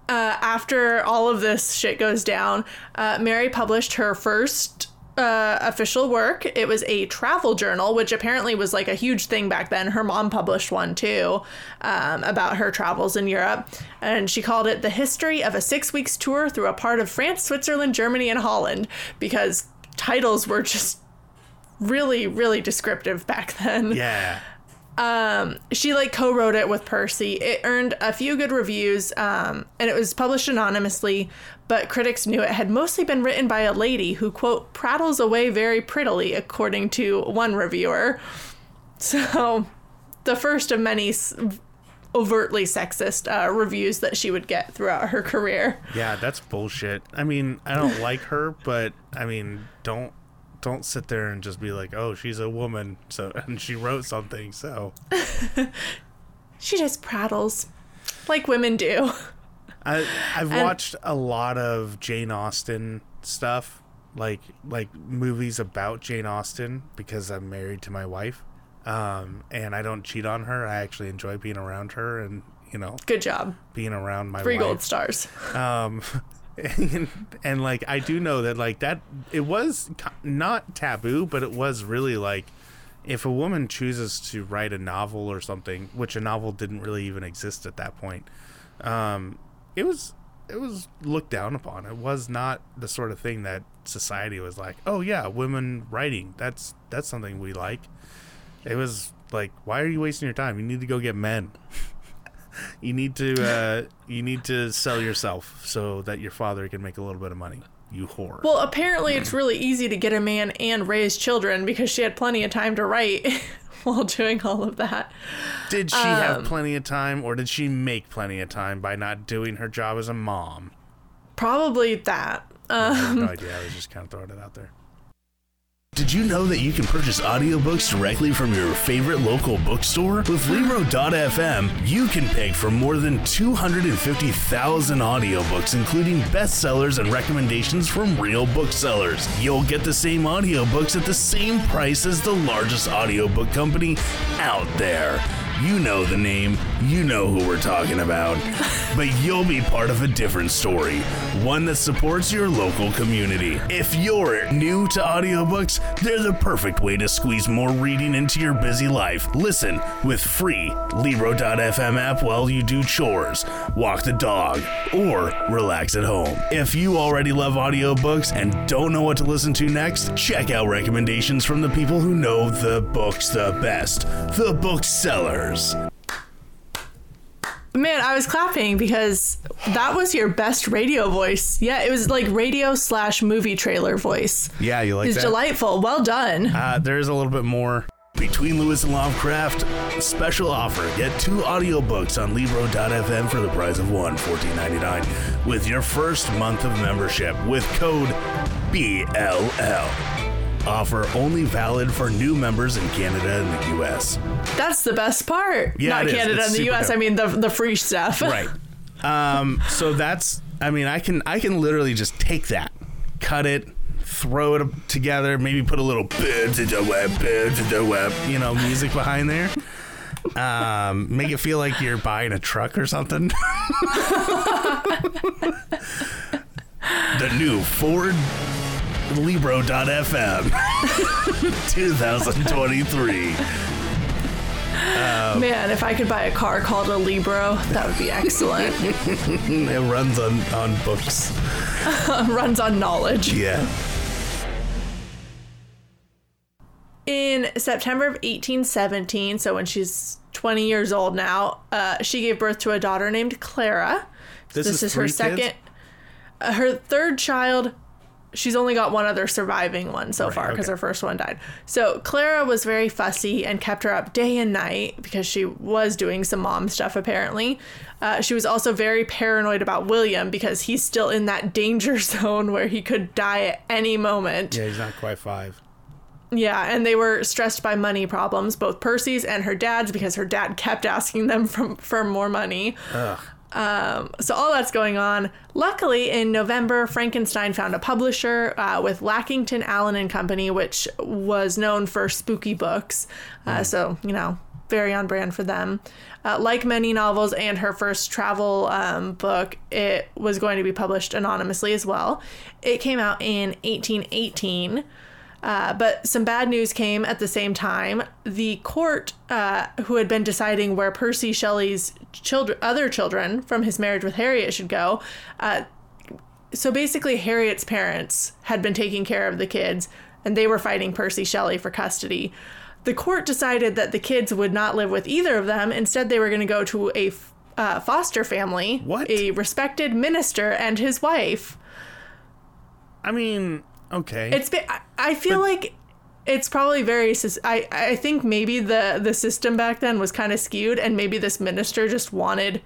uh, after all of this shit goes down, uh, Mary published her first uh, official work. It was a travel journal, which apparently was like a huge thing back then. Her mom published one too um, about her travels in Europe, and she called it "The History of a Six Weeks Tour Through a Part of France, Switzerland, Germany, and Holland," because titles were just really, really descriptive back then Yeah. she like co-wrote it with Percy. It earned a few good reviews, um, and it was published anonymously. But critics knew it had mostly been written by a lady who quote prattles away very prettily, according to one reviewer. So, the first of many overtly sexist uh, reviews that she would get throughout her career. Yeah, that's bullshit. I mean, I don't like her, but I mean, don't don't sit there and just be like, "Oh, she's a woman." So [laughs] and she wrote something. So [laughs] She just prattles, like women do. I I've And- watched a lot of Jane Austen stuff, like like movies about Jane Austen because I'm married to my wife. Um, and I don't cheat on her. I actually enjoy being around her and, you know, Good job. being around my Three wife. gold stars. um and, [laughs] and like i do know that like that it was not taboo but it was really like if a woman chooses to write a novel or something which a novel didn't really even exist at that point um it was it was looked down upon it was not the sort of thing that society was like oh yeah women writing that's that's something we like it was like why are you wasting your time you need to go get men you need to uh, you need to sell yourself so that your father can make a little bit of money. You whore. Well, apparently it's really easy to get a man and raise children because she had plenty of time to write [laughs] [laughs] while doing all of that. did she um, have plenty of time, or did she make plenty of time by not doing her job as a mom? Probably that. I have no idea. I was just kind of throwing it out there. Did you know that you can purchase audiobooks directly from your favorite local bookstore? With Libro.fm, you can pick from more than 250,000 audiobooks, including bestsellers and recommendations from real booksellers. You'll get the same audiobooks at the same price as the largest audiobook company out there. You know the name, you know who we're talking about. But you'll be part of a different story, one that supports your local community. If you're new to audiobooks, they're the perfect way to squeeze more reading into your busy life. Listen with free Libro.fm app while you do chores, walk the dog, or relax at home. If you already love audiobooks and don't know what to listen to next, check out recommendations from the people who know the books the best, the booksellers. Man, I was clapping because that was your best radio voice. Yeah, it was like radio slash movie trailer voice. Yeah, you like it. It's that? delightful. Well done. uh, there's a little bit more. Between Lewis and Lovecraft, special offer. Get two audiobooks on Libro.fm for the price of one, $14.99, with your first month of membership with code BLL. Offer only valid for new members in Canada and the US. That's the best part. Yeah, Not. Canada and the US. dope. I mean the the free stuff. [laughs] Right. Um, so that's I mean, I can I can literally just take that, cut it, throw it together, maybe put a little bit to the web, bit to the web, you know, music behind there. Um, make it feel like you're buying a truck or something. [laughs] [laughs] The new Ford Libro.fm [laughs] 2023. Man, if I could buy a car called a Libro, that would be excellent. [laughs] it runs on on books. [laughs] Runs on knowledge. Yeah. In September of 1817, so when she's 20 years old now, uh, she gave birth to a daughter named Clara. This, is, her three kids? second, uh, her third child. She's only got one other surviving one so Right, far because okay. her first one died. So Clara was very fussy and kept her up day and night because she was doing some mom stuff apparently. Uh, she was also very paranoid about William because he's still in that danger [laughs] zone where he could die at any moment. Yeah, he's not quite five. Yeah, and they were stressed by money problems, both Percy's and her dad's, because her dad kept asking them [laughs] from for more money. Um, so all that's going on. Luckily, in November, Frankenstein found a publisher uh, with Lackington Allen and Company, which was known for spooky books. Uh, So you know, very on brand for them. Uh, like many novels and her first travel um, book, it was going to be published anonymously as well. It came out in 1818. Uh, but some bad news came at the same time. The court, uh, who had been deciding where Percy Shelley's children, other children from his marriage with Harriet should go, uh, so basically Harriet's parents had been taking care of the kids, and they were fighting Percy Shelley for custody. The court decided that the kids would not live with either of them. Instead, they were going to go to a f- uh, foster family, What? a respected minister and his wife. I mean, okay. It's been, I- I feel like it's probably very I I think maybe the the system back then was kind of skewed and maybe this minister just wanted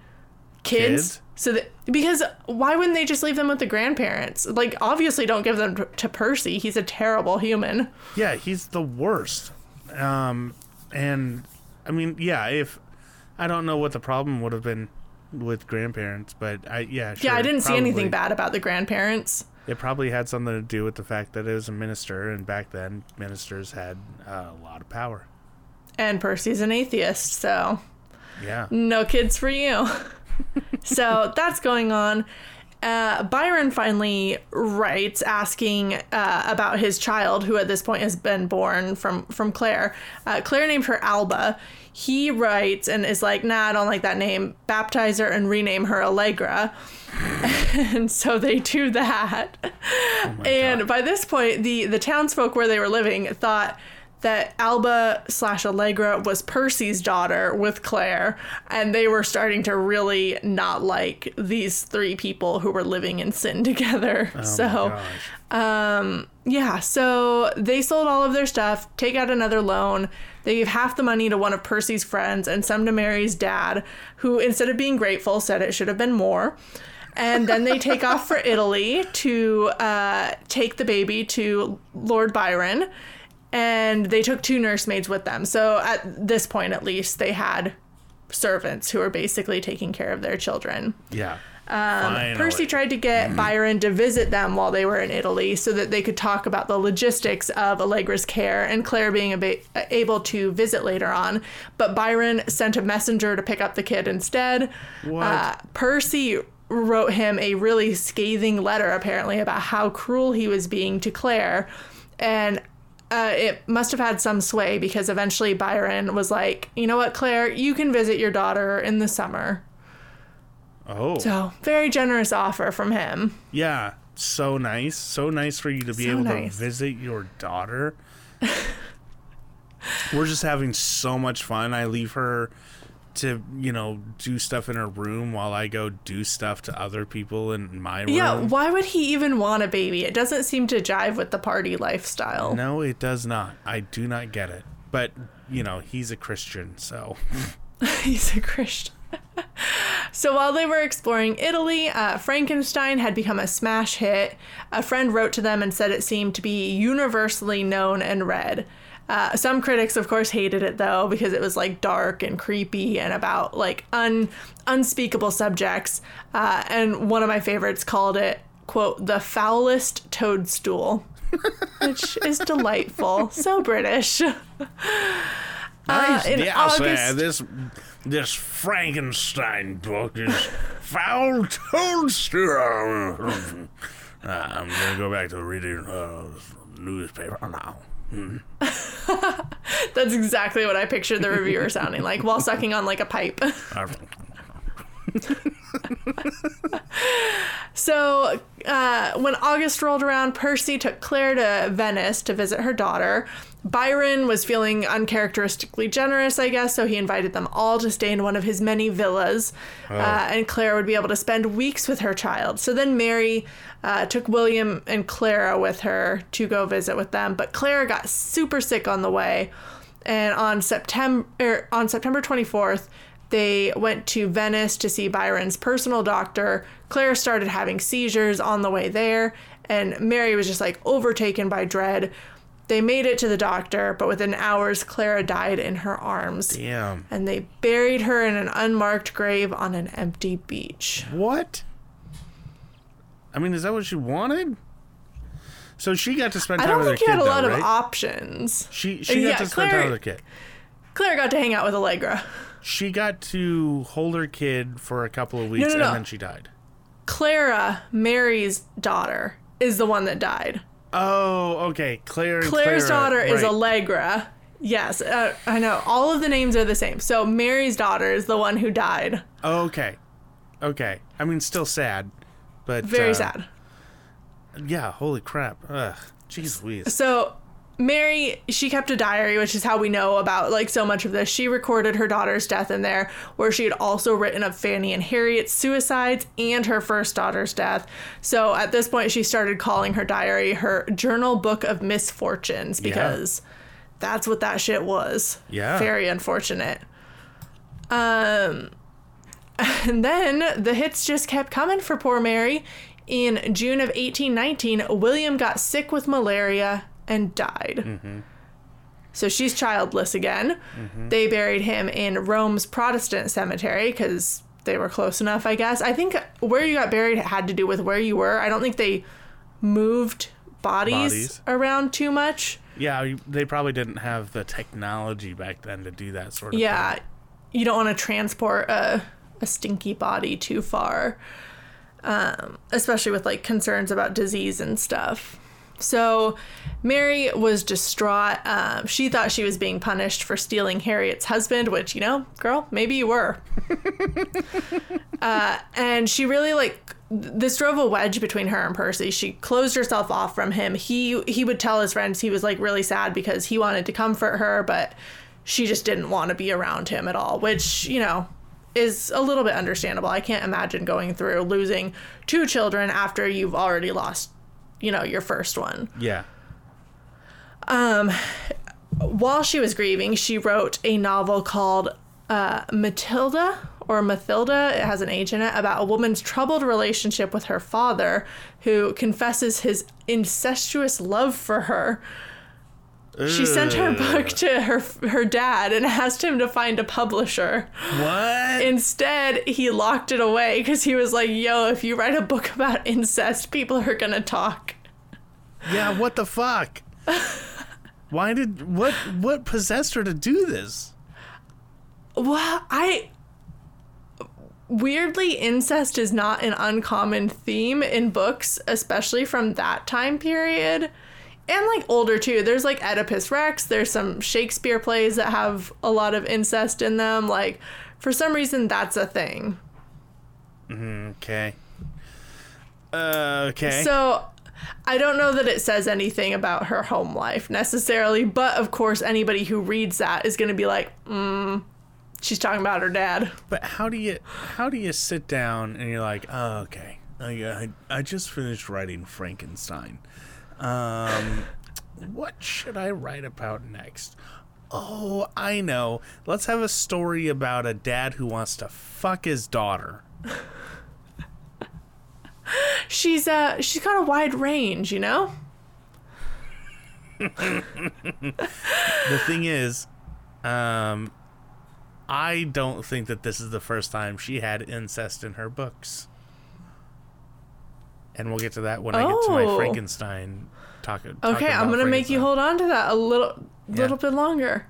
kids, Kids? so that because why wouldn't they just leave them with the grandparents? Like obviously don't give them to, to Percy. He's a terrible human. yeah, he's the worst. Um, and I mean, yeah, if I don't know what the problem would have been with grandparents, but I yeah, yeah, I didn't see anything bad about the grandparents. It probably had something to do with the fact that it was a minister, and back then ministers had uh, a lot of power. And Percy's an atheist, so Yeah. no kids for you. [laughs] so that's going on. Uh, Byron finally writes asking uh, about his child, who at this point has been born from from Claire. Uh, Claire named her Alba. He writes and is like, "Nah, I don't like that name. Baptize her and rename her Allegra." [laughs] and so they do that. and by this point, the the townsfolk where they were living thought that Alba slash Allegra was Percy's daughter with Claire, and they were starting to really not like these three people who were living in sin [laughs] together. Oh so, gosh. yeah, so they sold all of their stuff, take out another loan. They gave half the money to one of Percy's friends and some to Mary's dad, who instead of being grateful said it should have been more. And then they take off for [laughs] Italy to uh, take the baby to Lord Byron. And they took two nursemaids with them. So at this point, at least, they had servants who were basically taking care of their children. yeah. Um, Percy tried to get Byron to visit them while they were in Italy so that they could talk about the logistics of Allegra's care and Claire being able to visit later on. But Byron sent a messenger to pick up the kid instead. What? Uh, Percy wrote him a really scathing letter, apparently, about how cruel he was being to Claire. And uh, it must have had some sway because eventually Byron was like, you know what, Claire, you can visit your daughter in the summer. Oh. So, very generous offer from him. Yeah, so nice. So nice for you to be So able nice. to visit your daughter. [laughs] We're just having so much fun. I leave her to, you know, do stuff in her room while I go do stuff to other people in my room. Yeah, why would he even want a baby? It doesn't seem to jive with the party lifestyle. No, it does not. I do not get it. But, you know, he's a Christian, so [laughs] He's a Christian. [laughs] so while they were exploring Italy, uh, Frankenstein had become a smash hit. A friend wrote to them and said it seemed to be universally known and read. Uh, some critics, of course, hated it though because it was like dark and creepy and about like un unspeakable subjects. Uh, and one of my favorites called it "quote the foulest toadstool," [laughs] which is delightful. So British. [laughs] Nice. yeah, I'll August- this this Frankenstein book is foul toadstool. [laughs] Uh, I'm gonna go back to reading uh, newspaper now. [laughs] That's exactly what I pictured the reviewer [laughs] sounding like while sucking on like a pipe. [laughs] So, uh, when August rolled around, Percy took Claire to Venice to visit her daughter. Byron was feeling uncharacteristically generous, I guess, so he invited them all to stay in one of his many villas. Uh, and Claire would be able to spend weeks with her child. So then Mary uh, took William and Clara with her to go visit with them. But Clara got super sick on the way. And on September, er, on September 24th, they went to Venice to see Byron's personal doctor. Clara started having seizures on the way there, and Mary was just like overtaken by dread. They made it to the doctor, but within hours, Clara died in her arms. Damn. And they buried her in an unmarked grave on an empty beach. What? I mean, is that what she wanted? So she got to spend I time don't with her think you kid, had a though, lot right? of options. she she got Yeah, to spend time Claire- with her kid. Claire got to hang out with Allegra. She got to hold her kid for a couple of weeks, no, no. and then she died. Clara, Mary's daughter, is the one that died. Oh, okay. Claire. And Claire's Clara, daughter is right. Allegra. Yes, uh, I know. All of the names are the same. So Mary's daughter is the one who died. Okay. Okay. I mean, still sad, but Very uh, sad. Yeah. Holy crap. Ugh. Jeez Louise. So Mary, she kept a diary, which is how we know about like so much of this. She recorded her daughter's death in there, where she had also written of Fanny and Harriet's suicides and her first daughter's death. So at this point, she started calling her diary her journal book of misfortunes because that's what that shit was. Yeah. Very unfortunate. Um, [laughs] and then the hits just kept coming for poor Mary. In June of 1819, William got sick with malaria and died. Mm-hmm. So she's childless again. Mm-hmm. They buried him in Rome's Protestant cemetery because they were close enough, I guess. I think where you got buried had to do with where you were. I don't think they moved bodies, Bodies. around too much. Yeah, they probably didn't have the technology back then to do that sort of thing. Yeah, thing. you don't want to transport a, a stinky body too far, um, especially with like concerns about disease and stuff. So Mary was distraught. Um, she thought she was being punished for stealing Harriet's husband, which, you know, girl, maybe you were. [laughs] uh, and she really like this drove a wedge between her and Percy. She closed herself off from him. He he would tell his friends he was like really sad because he wanted to comfort her, but she just didn't want to be around him at all, which, you know, is a little bit understandable. I can't imagine going through losing two children after you've already lost, you know, your first one. Yeah. Um, While she was grieving, she wrote a novel called uh, Matilda or Mathilda, it has an H in it, about a woman's troubled relationship with her father who confesses his incestuous love for her. She sent her book to her her dad and asked him to find a publisher. What? Instead, he locked it away because he was like, "Yo, if you write a book about incest, people are gonna talk." yeah. What the fuck? Why did what what possessed her to do this? Well, I weirdly incest is not an uncommon theme in books, especially from that time period. And like older too. There's like Oedipus Rex, there's some Shakespeare plays that have a lot of incest in them. Like for some reason that's a thing. Okay. Uh, okay. So I don't know that it says anything about her home life necessarily, but of course anybody who reads that is going to be like, mm, she's talking about her dad. But how do you how do you sit down and you're like, oh, okay, I, I, I just finished writing Frankenstein. Um, what should I write about next? Oh, I know. Let's have a story about a dad who wants to fuck his daughter. She's uh she's got a wide range, you know? The thing is, um, I don't think that this is the first time she had incest in her books. And we'll get to that when I get to my Oh. Frankenstein talk. Okay, I'm gonna make you hold on to that a little Yeah. little bit longer.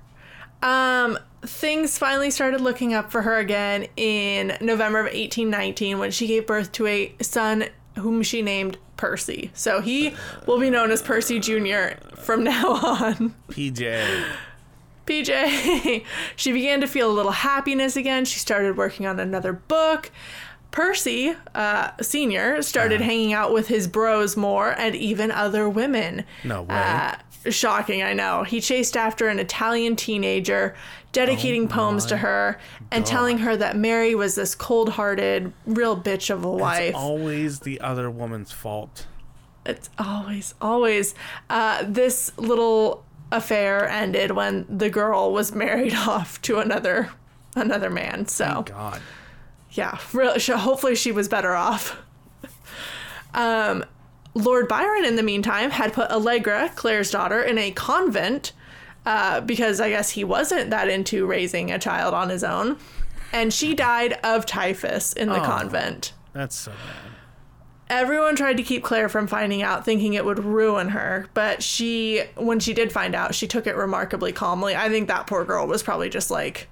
Um things finally started looking up for her again in November of 1819 when she gave birth to a son whom she named Percy. So he will be known as Percy Jr. from now [laughs] on. PJ. PJ. [laughs] she began to feel a little happiness again. She started working on another book. Percy, uh, senior, started hanging out with his bros more and even other women. No way. Uh, shocking, I know. He chased after an Italian teenager, dedicating poems to her and telling her that Mary was this cold hearted, real bitch of a wife. It's always the other woman's fault. It's always, always. Uh, this little affair ended when the girl was [laughs] married off to another another man. So God. Yeah, really, hopefully she was better off. um, Lord Byron, in the meantime, had put Allegra, Claire's daughter, in a convent uh, because I guess he wasn't that into raising a child on his own. And she died of typhus in the Oh. convent. That's so bad. Everyone tried to keep Claire from finding out, thinking it would ruin her. But she, when she did find out, she took it remarkably calmly. I think that poor girl was probably just like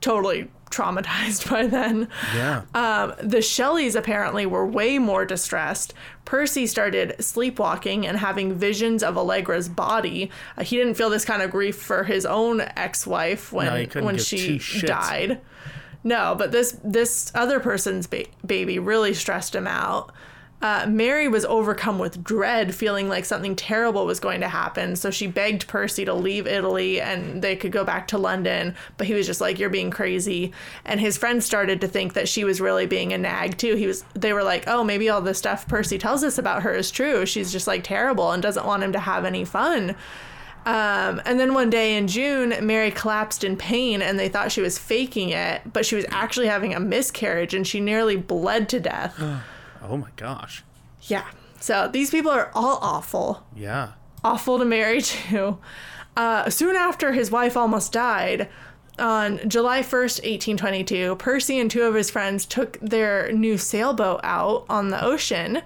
totally traumatized [laughs] by then. Yeah. Um, the Shelleys apparently were way more distressed. Percy started sleepwalking and having visions of Allegra's body. Uh, he didn't feel this kind of grief for his own ex-wife when No, when she died. No, but this this other person's ba- baby really stressed him out. Uh, Mary was overcome with dread, feeling like something terrible was going to happen. So she begged Percy to leave Italy and they could go back to London. But he was just like, "You're being crazy." And his friends started to think that she was really being a nag too. He was. They were like, "Oh, maybe all the stuff Percy tells us about her is true. She's just like terrible and doesn't want him to have any fun." Um, and then one day in June, Mary collapsed in pain and they thought she was faking it, but she was actually having a miscarriage and she nearly bled to death. Oh my gosh. yeah. So these people are all awful. Yeah. Awful to marry [laughs] too. Uh, soon after his wife almost died, on July 1st, 1822, Percy and two of his friends took their new sailboat out on the ocean.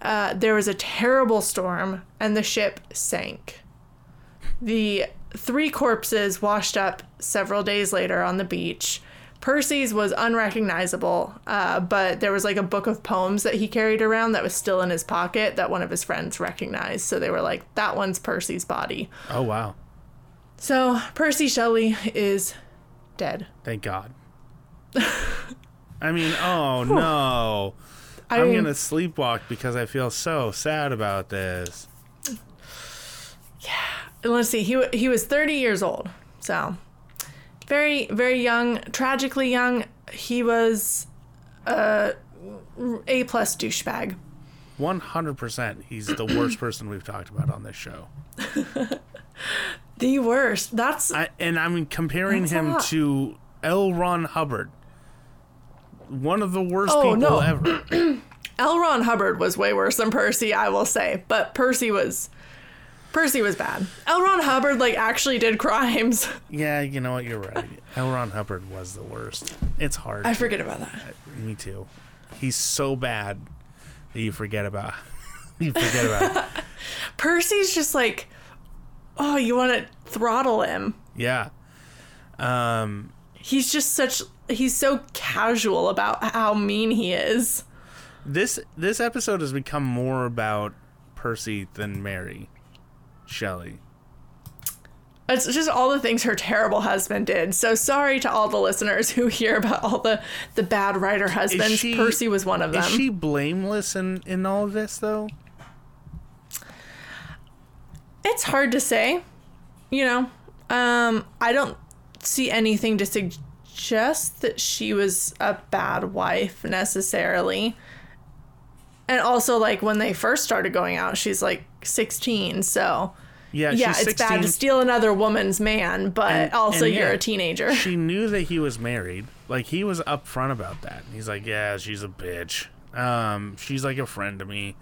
Uh, there was a terrible storm and the ship sank. The three corpses washed up several days later on the beach. Percy's was unrecognizable, uh, but there was like a book of poems that he carried around that was still in his pocket that one of his friends recognized. So they were like, that one's Percy's body. Oh wow. So Percy Shelley is dead. Thank God. [laughs] I mean, oh no. I I'm mean, gonna sleepwalk because I feel so sad about this. Yeah. Let's see, he, he was 30 years old. So very, very young, tragically young. He was a A plus douchebag. One hundred percent, he's the [clears throat] worst person we've talked about on this show. [laughs] The worst. That's I, and I'm comparing him to L. Ron Hubbard, one of the worst Oh, people no. ever. [clears throat] L. Ron Hubbard was way worse than Percy, I will say. But Percy was Percy was bad. L. Ron Hubbard like actually did crimes. [laughs] Yeah, you know what? You're right. L. Ron Hubbard was the worst. It's hard. I forget about that. Me too. He's so bad that you forget about. [laughs] you forget about. it. [laughs] Percy's just like, oh, you want to throttle him. Yeah. Um. He's just such. He's so casual about how mean he is. This this episode has become more about Percy than Mary Shelley. It's just all the things her terrible husband did. So sorry to all the listeners who hear about all the the bad writer husbands. she- Percy was one of them. Is she blameless in in all of this though? It's hard to say. You know, um, I don't see anything to suggest that she was a bad wife necessarily. And also, like when they first started going out, she's like 16. So, Yeah. yeah, it's bad to steal another woman's man, but And- also and you're yeah, a teenager. She [laughs] knew that he was married. Like he was upfront about that. He's like, "Yeah, she's a bitch. Um, she's like a friend to me."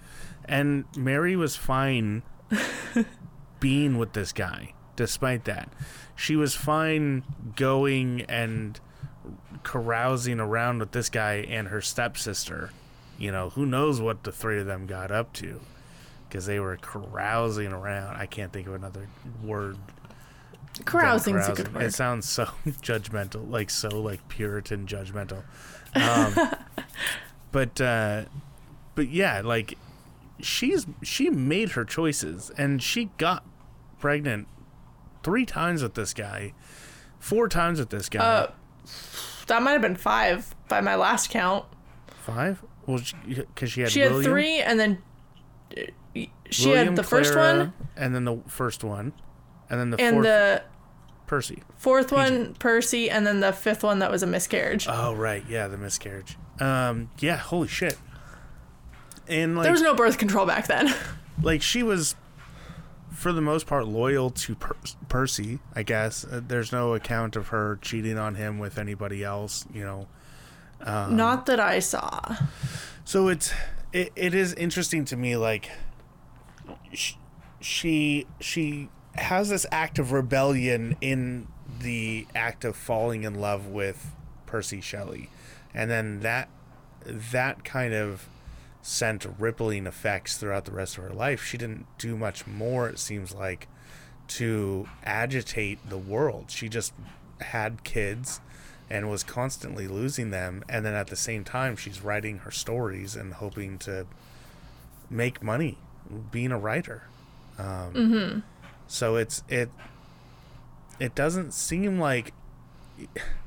And Mary was fine [laughs] being with this guy despite that. She was fine going and carousing around with this guy and her stepsister. You know, who knows what the three of them got up to because they were carousing around. I can't think of another word Carousing's a carousing. good word. It sounds so [laughs] judgmental, like so like Puritan judgmental. [laughs] Um, but uh, but yeah, like she's she made her choices and she got pregnant three times with this guy, four times with this guy, Uh, that might have been five by my last count. five. Well, because she, had She had William, three, and then she William, had the first one and then the first one, and then the and fourth the Percy. fourth one Percy, and then the fifth one that was a miscarriage. Oh right, yeah, the miscarriage. Um, yeah, holy shit. And like there was no birth control back then. [laughs] like she was for the most part loyal to per- Percy, I guess. Uh, there's no account of her cheating on him with anybody else, you know. Not that I saw. So it's it, it is interesting to me like she she has this act of rebellion in the act of falling in love with Percy Shelley. And then that that kind of sent rippling effects throughout the rest of her life. She didn't do much more it seems like to agitate the world. She just had kids and was constantly losing them. And then at the same time she's writing her stories and hoping to make money being a writer um, Mm-hmm. so it's it it doesn't seem like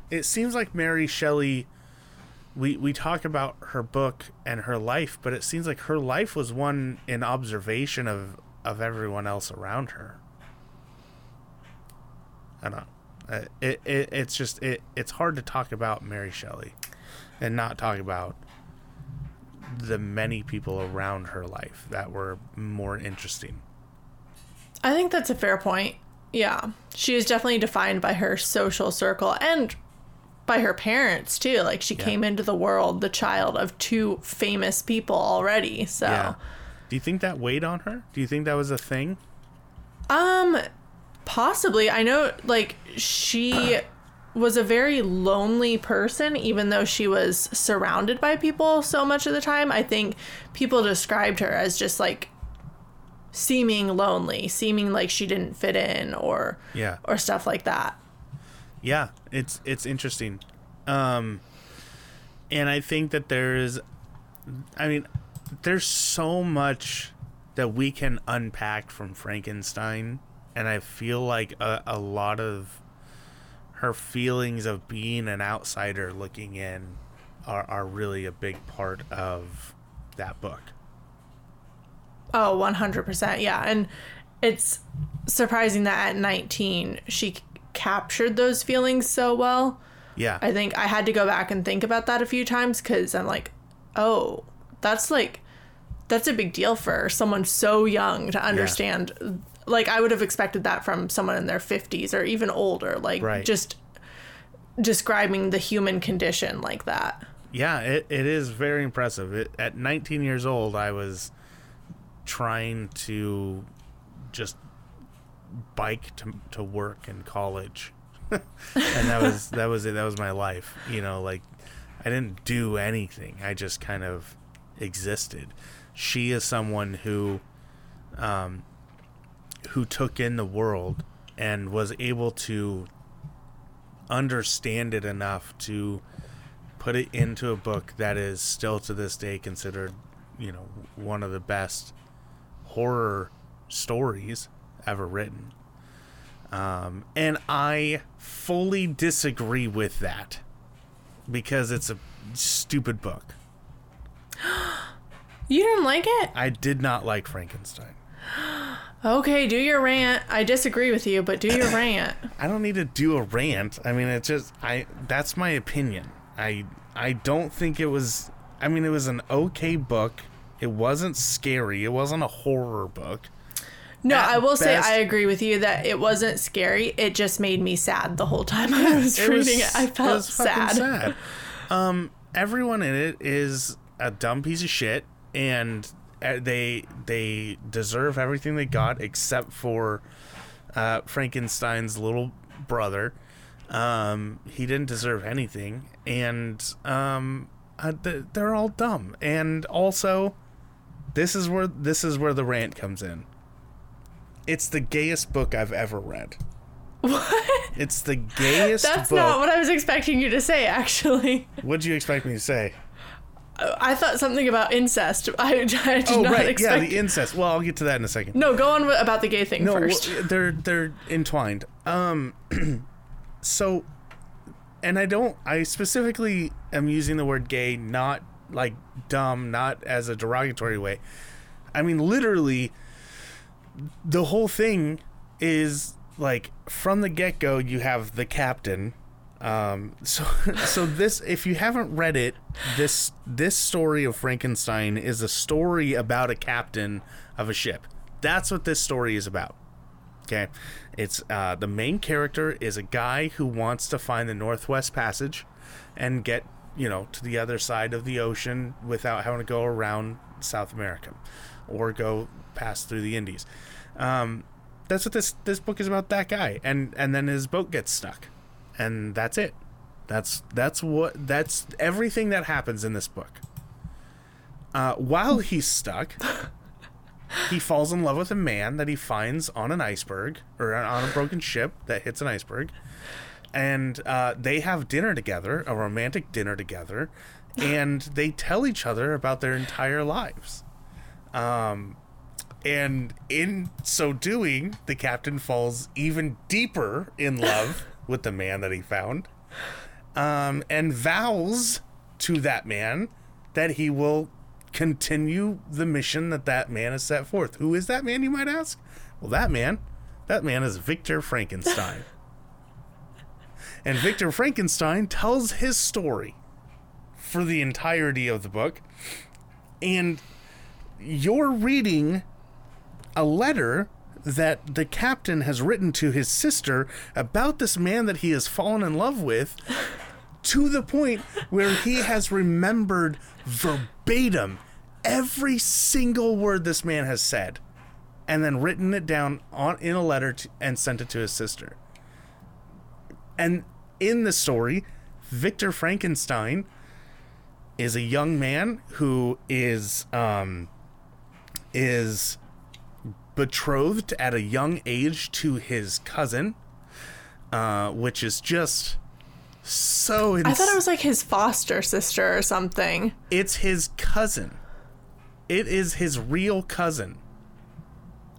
it seems like mary shelley we we talk about her book and her life but it seems like her life was one in observation of of everyone else around her i don't know it, it it's just it it's hard to talk about Mary Shelley and not talk about the many people around her life that were more interesting. I think that's a fair point. Yeah. She is definitely defined by her social circle and by her parents too. Like she Yeah. came into the world the child of two famous people already. So Yeah. Do you think that weighed on her? Do you think that was a thing? Um, possibly. I know, like, she was a very lonely person, even though she was surrounded by people so much of the time. I think people described her as just like seeming lonely, seeming like she didn't fit in, or Yeah. or stuff like that. Yeah, it's it's interesting. Um and I think that there's I mean there's so much that we can unpack from Frankenstein and I feel like a, a lot of her feelings of being an outsider looking in are, are really a big part of that book. Oh, 100%. Yeah. And it's surprising that at 19 she c- captured those feelings so well. Yeah. I think I had to go back and think about that a few times because I'm like, oh, that's like, that's a big deal for someone so young to understand. Like, I would have expected that from someone in their 50s or even older, like, Right. just describing the human condition like that. Yeah, it, it is very impressive. It, at 19 years old, I was trying to just bike to, to work in college. [laughs] and that was that was it. That was my life. You know, like I didn't do anything. I just kind of existed. She is someone who um who took in the world and was able to understand it enough to put it into a book that is still to this day considered, you know, one of the best horror stories ever written. Um, and I fully disagree with that because it's a stupid book. [gasps] You didn't like it? I did not like Frankenstein. [gasps] [gasps] Okay, do your rant. I disagree with you, but do your [coughs] rant. I don't need to do a rant. I mean, it's just I that's my opinion. I I don't think it was I mean, it was an okay book. It wasn't scary. It wasn't a horror book. No, At I will say I agree with you that it wasn't scary. It just made me sad the whole time I was It reading was- it. I felt was sad. sad. Um, everyone in it is a dumb piece of shit, and they they deserve everything they got except for uh, Frankenstein's little brother. Um, he didn't deserve anything, and um, uh, th- they're all dumb. And also, this is where this is where the rant comes in. It's the gayest book I've ever read. What? It's the gayest That's book. not what I was expecting you to say, actually. What'd you expect me to say? I thought something about incest. [laughs] I, I did Oh not right, expect. yeah, the incest. Well, I'll get to that in a second. no, go on about the gay thing No, first. well, they're they're entwined. Um, [clears throat] so, and I don't. I specifically am using the word gay, not like dumb, not as a derogatory way. I mean, literally, the whole thing is like from the get go. You have the captain. Um, so [laughs] so this, if you haven't read it, this this story of Frankenstein is a story about a captain of a ship. That's what this story is about. Okay, it's uh, the main character is a guy who wants to find the Northwest Passage and get you know, to the other side of the ocean without having to go around South America or go past through the Indies. Um, that's what this this book is about. That guy, and and then his boat gets stuck, and that's it. That's that's what that's everything that happens in this book. Uh, while he's stuck, [laughs] he falls in love with a man that he finds on an iceberg or on a broken ship that hits an iceberg, and uh, they have dinner together, a romantic dinner together, and [laughs] they tell each other about their entire lives. Um, and in so doing, the captain falls even deeper in love with the man that he found, um, and vows to that man that he will continue the mission that that man has set forth. Who is that man, you might ask? Well, that man, that man is Victor Frankenstein. [laughs] and Victor Frankenstein tells his story for the entirety of the book. And you're reading a letter that the captain has written to his sister about this man that he has fallen in love with to the point where he has remembered verbatim every single word this man has said and then written it down on in a letter to, and sent it to his sister. And in the story, Victor Frankenstein is a young man who is um is betrothed at a young age to his cousin, uh, which is just so. Ins- I thought it was like his foster sister or something. It's his cousin. It is his real cousin.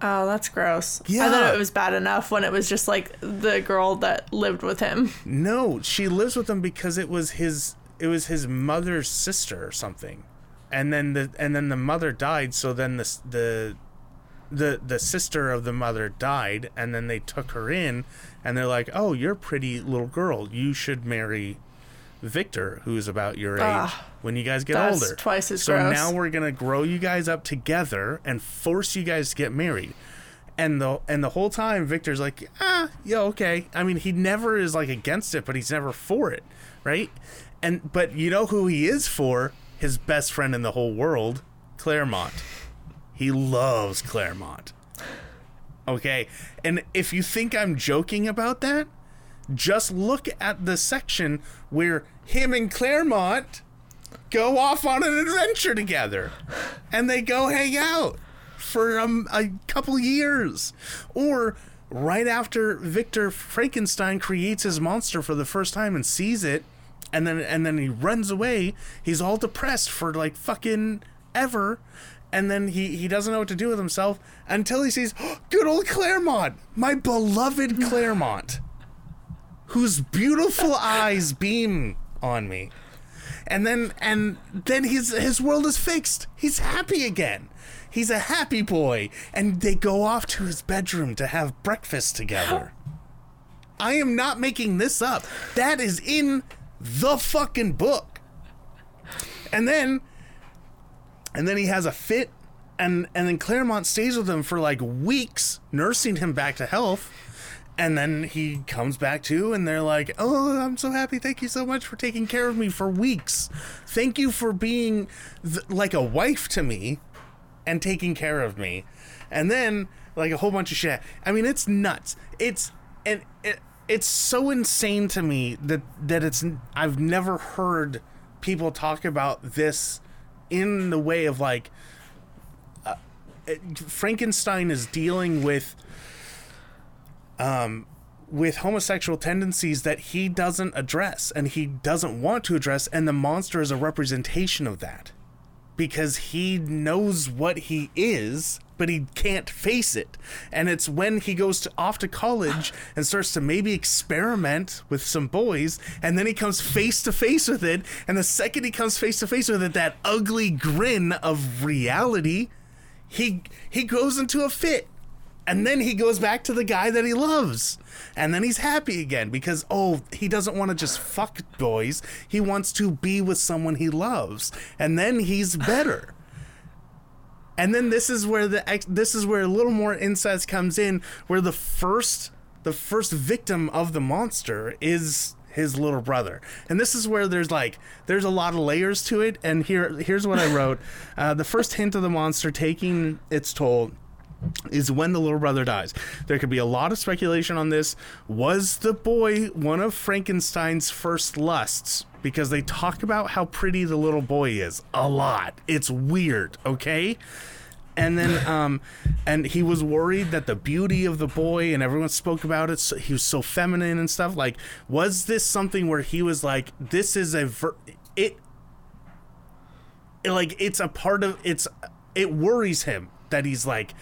Oh, that's gross. Yeah. I thought it was bad enough when it was just like the girl that lived with him. No, she lives with him because it was his. It was his mother's sister or something, and then the and then the mother died. So then the the the the sister of the mother died, and then they took her in, and they're like, "Oh, you're a pretty little girl. You should marry Victor, who's about your age, Ah, when you guys get that's older." twice as so gross. now we're gonna grow you guys up together and force you guys to get married. And the and the whole time Victor's like, ah, yeah, okay. I mean, he never is like against it, but he's never for it, right? And but you know who he is for? His best friend in the whole world, Claremont. He loves Claremont. Okay, and if you think I'm joking about that, just look at the section where him and Claremont go off on an adventure together, and they go hang out for um, a couple years, or right after Victor Frankenstein creates his monster for the first time and sees it, and then and then he runs away. He's all depressed for like fucking ever. And then he, he doesn't know what to do with himself until he sees oh, good old Claremont, my beloved Claremont, whose beautiful [laughs] eyes beam on me and then and then his his world is fixed. He's happy again. He's a happy boy, and they go off to his bedroom to have breakfast together. [gasps] I am not making this up. That is in the fucking book. And then and then he has a fit and and then Claremont stays with him for like weeks nursing him back to health. And then he comes back to and they're like oh i'm so happy. Thank you so much for taking care of me for weeks. Thank you for being th- like a wife to me and taking care of me. And then like a whole bunch of shit. I mean it's nuts. It's and it, it's so insane to me that that it's i've never heard people talk about this in the way of like uh, frankenstein is dealing with with homosexual tendencies that he doesn't address and he doesn't want to address and the monster is a representation of that because he knows what he is but he can't face it. And it's when he goes to, off to college and starts to maybe experiment with some boys and then he comes face to face with it and the second he comes face to face with it that ugly grin of reality he he goes into a fit and then he goes back to the guy that he loves. And then he's happy again because, oh, he doesn't want to just fuck boys. He wants to be with someone he loves. And then he's better. And then this is where the this is where a little more incest comes in, where the first the first victim of the monster is his little brother. And this is where there's like there's a lot of layers to it. And here here's what I wrote: [laughs] uh, the first hint of the monster taking its toll is when the little brother dies. There could be a lot of speculation on this. Was the boy one of Frankenstein's first lusts? Because they talk about how pretty the little boy is a lot. It's weird, okay? And then, [laughs] um, and he was worried that the beauty of the boy, and everyone spoke about it. So he was so feminine and stuff. Like, was this something where he was like, "This is a ver- it, like it's a part of it's it worries him that he's like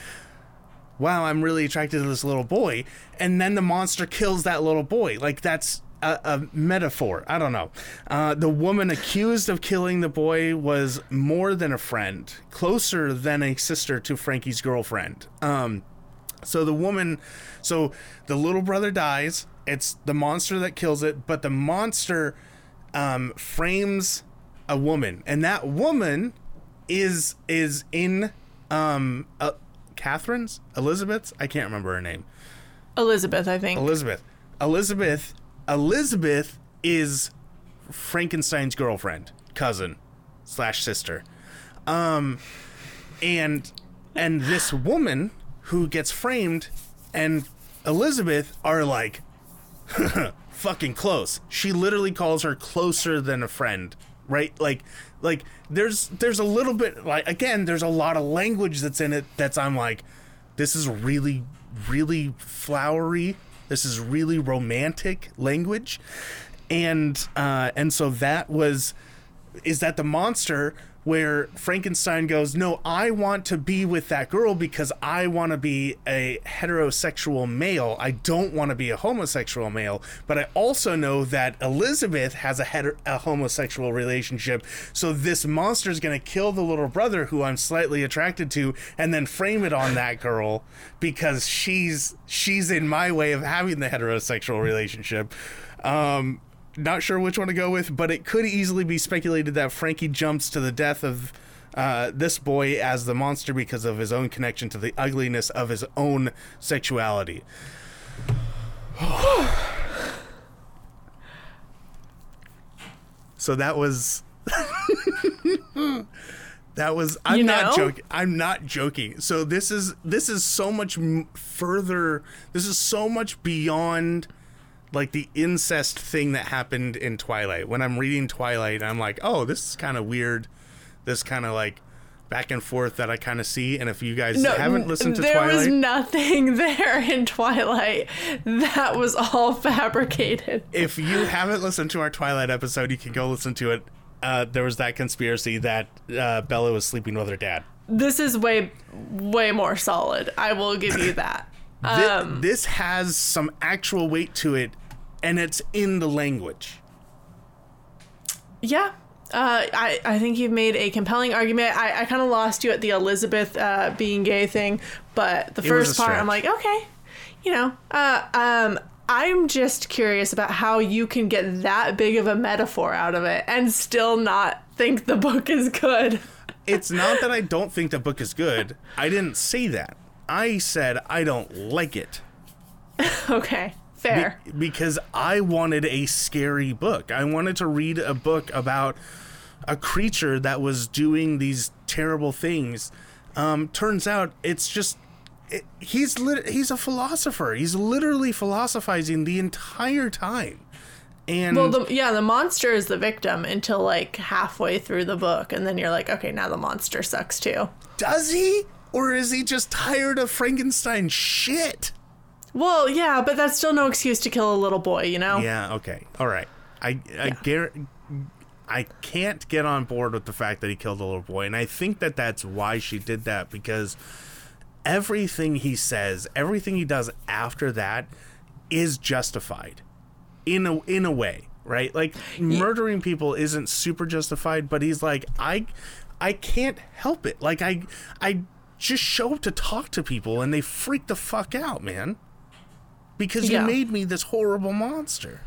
wow i'm really attracted to this little boy. And then the monster kills that little boy. Like that's a, a metaphor. I don't know. Uh, the woman accused of killing the boy was more than a friend closer than a sister to frankie's girlfriend. Um, so the woman so the little brother dies. It's the monster that kills it but the monster um, frames a woman. And that woman is is in um uh, catherine's elizabeth's i can't remember her name Elizabeth, I think. elizabeth elizabeth elizabeth is frankenstein's girlfriend cousin slash sister um and and this woman who gets framed and elizabeth are like [laughs] fucking close. She literally calls her closer than a friend, right? Like like there's there's a little bit like again, there's a lot of language that's in it that's I'm like this is really really flowery. This is really romantic language. And uh and so that was is that the monster where Frankenstein goes, No, I want to be with that girl because I want to be a heterosexual male. I don't want to be a homosexual male. But I also know that Elizabeth has a, heter- a homosexual relationship. So this monster is going to kill the little brother who I'm slightly attracted to and then frame it on that girl because she's she's in my way of having the heterosexual relationship. Um, not sure which one to go with, but it could easily be speculated that Frankie jumps to the death of uh, this boy as the monster because of his own connection to the ugliness of his own sexuality. [sighs] so that was. [laughs] that was. I'm You not joking. I'm not joking. So this is this is so much further. This is so much beyond like the incest thing that happened in Twilight. When I'm reading Twilight, I'm like, oh, this is kind of weird. This kind of like back and forth that I kind of see. And if you guys haven't listened to Twilight. there was nothing [laughs] there in Twilight. That was all fabricated. if you haven't listened to our Twilight episode, you can go listen to it. Uh, there was that conspiracy that uh, Bella was sleeping with her dad. This is way, way more solid. I will give you that. Thi- Um, this has some actual weight to it, and it's in the language. Yeah. Uh, I, I think you've made a compelling argument. I, I kind of lost you at the Elizabeth uh, being gay thing, but the It first a part, I'm like, okay, you know. Uh, um, I'm just curious about how you can get that big of a metaphor out of it and still not think the book is good. It's not that I don't think the book is good. I didn't say that. I said I don't like it. [laughs] okay, Be- fair. because I wanted a scary book. I wanted to read a book about a creature that was doing these terrible things. Um, turns out it's just it, he's lit- he's a philosopher. He's literally philosophizing the entire time. And well, the, yeah, the monster is the victim until like halfway through the book, and then you're like, okay, now the monster sucks too. does he or is he just tired of Frankenstein shit? Well, yeah, but that's still no excuse to kill a little boy, you know? Yeah, okay. All right. I I guar- I can't get on board with the fact that he killed a little boy and I think that that's why she did that because everything he says, everything he does after that is justified in a in a way, right? Like murdering people isn't super justified, but he's like I I can't help it. Like I I just show up to talk to people and they freak the fuck out, man. Because Yeah. you made me this horrible monster.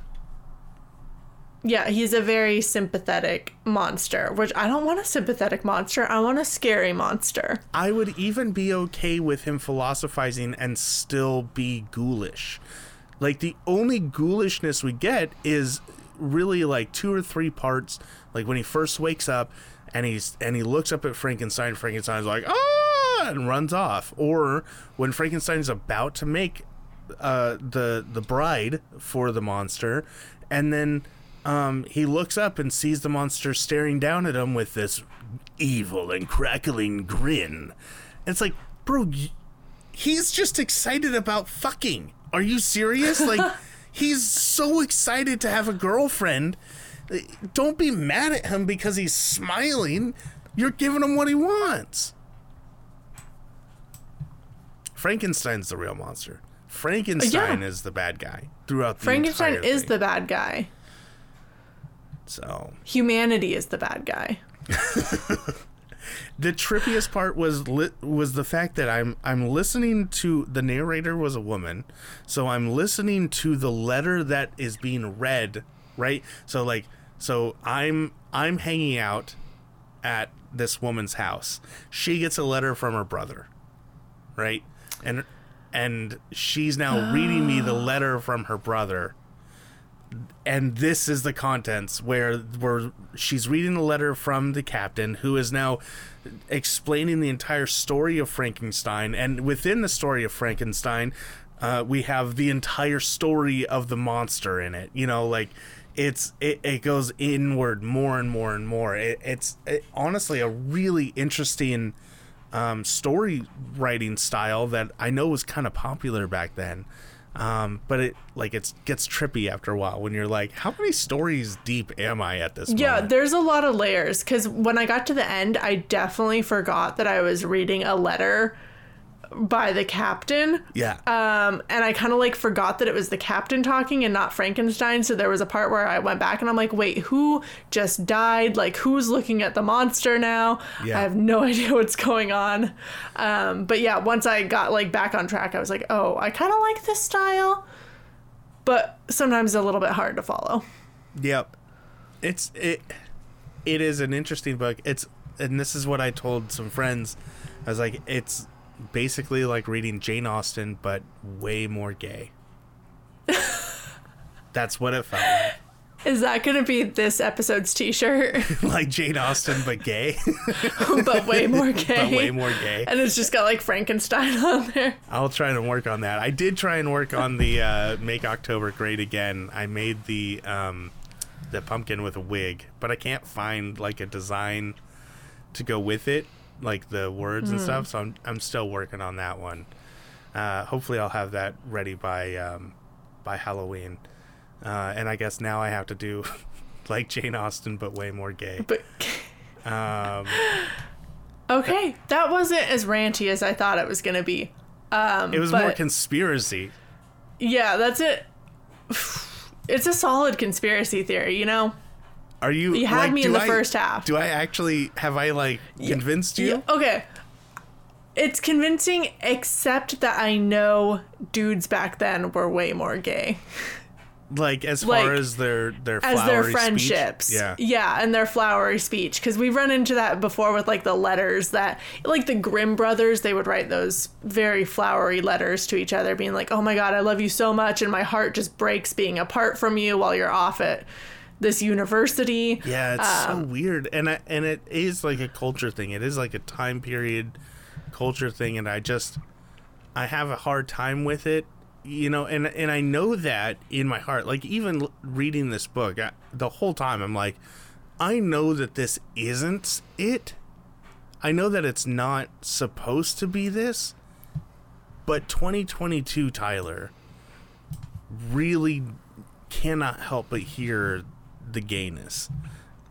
Yeah, he's a very sympathetic monster, which I don't want a sympathetic monster. I want a scary monster. I would even be okay with him philosophizing and still be ghoulish. Like the only ghoulishness we get is really like two or three parts. Like when he first wakes up and he's and he looks up at Frankenstein. Frankenstein's like ah! Ah and runs off. Or when Frankenstein's about to make uh, the the bride for the monster, and then um, he looks up and sees the monster staring down at him with this evil and crackling grin. And it's like, bro, he's just excited about fucking. Are you serious? [laughs] Like, he's so excited to have a girlfriend. Don't be mad at him because he's smiling. You're giving him what he wants. Frankenstein's the real monster. Frankenstein Yeah. is the bad guy throughout the Frankenstein is the bad guy. so Humanity is the bad guy. [laughs] the trippiest part was li- was the fact that I'm I'm listening to the narrator was a woman, so I'm listening to the letter that is being read, right? So like so I'm I'm hanging out at this woman's house. She gets a letter from her brother, right? And and she's now reading me the [gasps] letter from her brother. And this is the contents where where she's reading the letter from the captain who is now explaining the entire story of Frankenstein. And within the story of Frankenstein uh, we have the entire story of the monster in it. You know like it's it, it goes inward more and more and more. It, it's it, honestly a really interesting um, story writing style that I know was kind of popular back then. Um, but it like it gets trippy after a while when you're like, how many stories deep am I at this point? Yeah, moment? there's a lot of layers because when I got to the end, I definitely forgot that I was reading a letter by the captain. yeah. Um, and I kind of like forgot that it was the captain talking and not Frankenstein. So there was a part where I went back and I'm like, wait, who just died? Like, who's looking at the monster now? Yeah. I have no [laughs] idea what's going on. Um, but yeah, once I got like back on track, I was like, oh, I kind of like this style, but sometimes a little bit hard to follow. Yep. It's it it is an interesting book. It's and this is what I told some friends. I was like, it's basically like reading Jane Austen but way more gay. [laughs] That's what it felt like. Is that going to be this episode's t-shirt? [laughs] like Jane Austen but gay. [laughs] but way more gay. but way more gay. And it's just got like Frankenstein on there. I'll try and work on that. I did try and work on the uh, make October great again. I made the um, the pumpkin with a wig, but I can't find like a design to go with it, like the words and stuff. So I'm I'm still working on that one. Uh, hopefully, I'll have that ready by um, by Halloween. Uh, and I guess now I have to do [laughs] like Jane Austen, but way more gay. But [laughs] Um, okay, that wasn't as ranty as I thought it was going to be. Um, it was more conspiracy. Yeah, that's it. [sighs] It's a solid conspiracy theory, you know? Are you? You had like, me in the I- first half. Do I actually have I like convinced you? Yeah, okay. It's convincing, except that I know dudes back then were way more gay. Like as Like, far as their their as their flowery speech? friendships. Yeah. Yeah, and their flowery speech. Because we've run into that before with like the letters that, like the Grimm brothers, they would write those very flowery letters to each other, being like, oh my God, I love you so much, and my heart just breaks being apart from you while you're off at this university. Yeah, it's so Um, weird, and I, and it is like a culture thing. It is like a time period culture thing, and I just I have a hard time with it, you know. And and I know that in my heart. Like even reading this book, I, the whole time I'm like, I know that this isn't it. I know that it's not supposed to be this, but 2022 Tyler really cannot help but hear the gayness.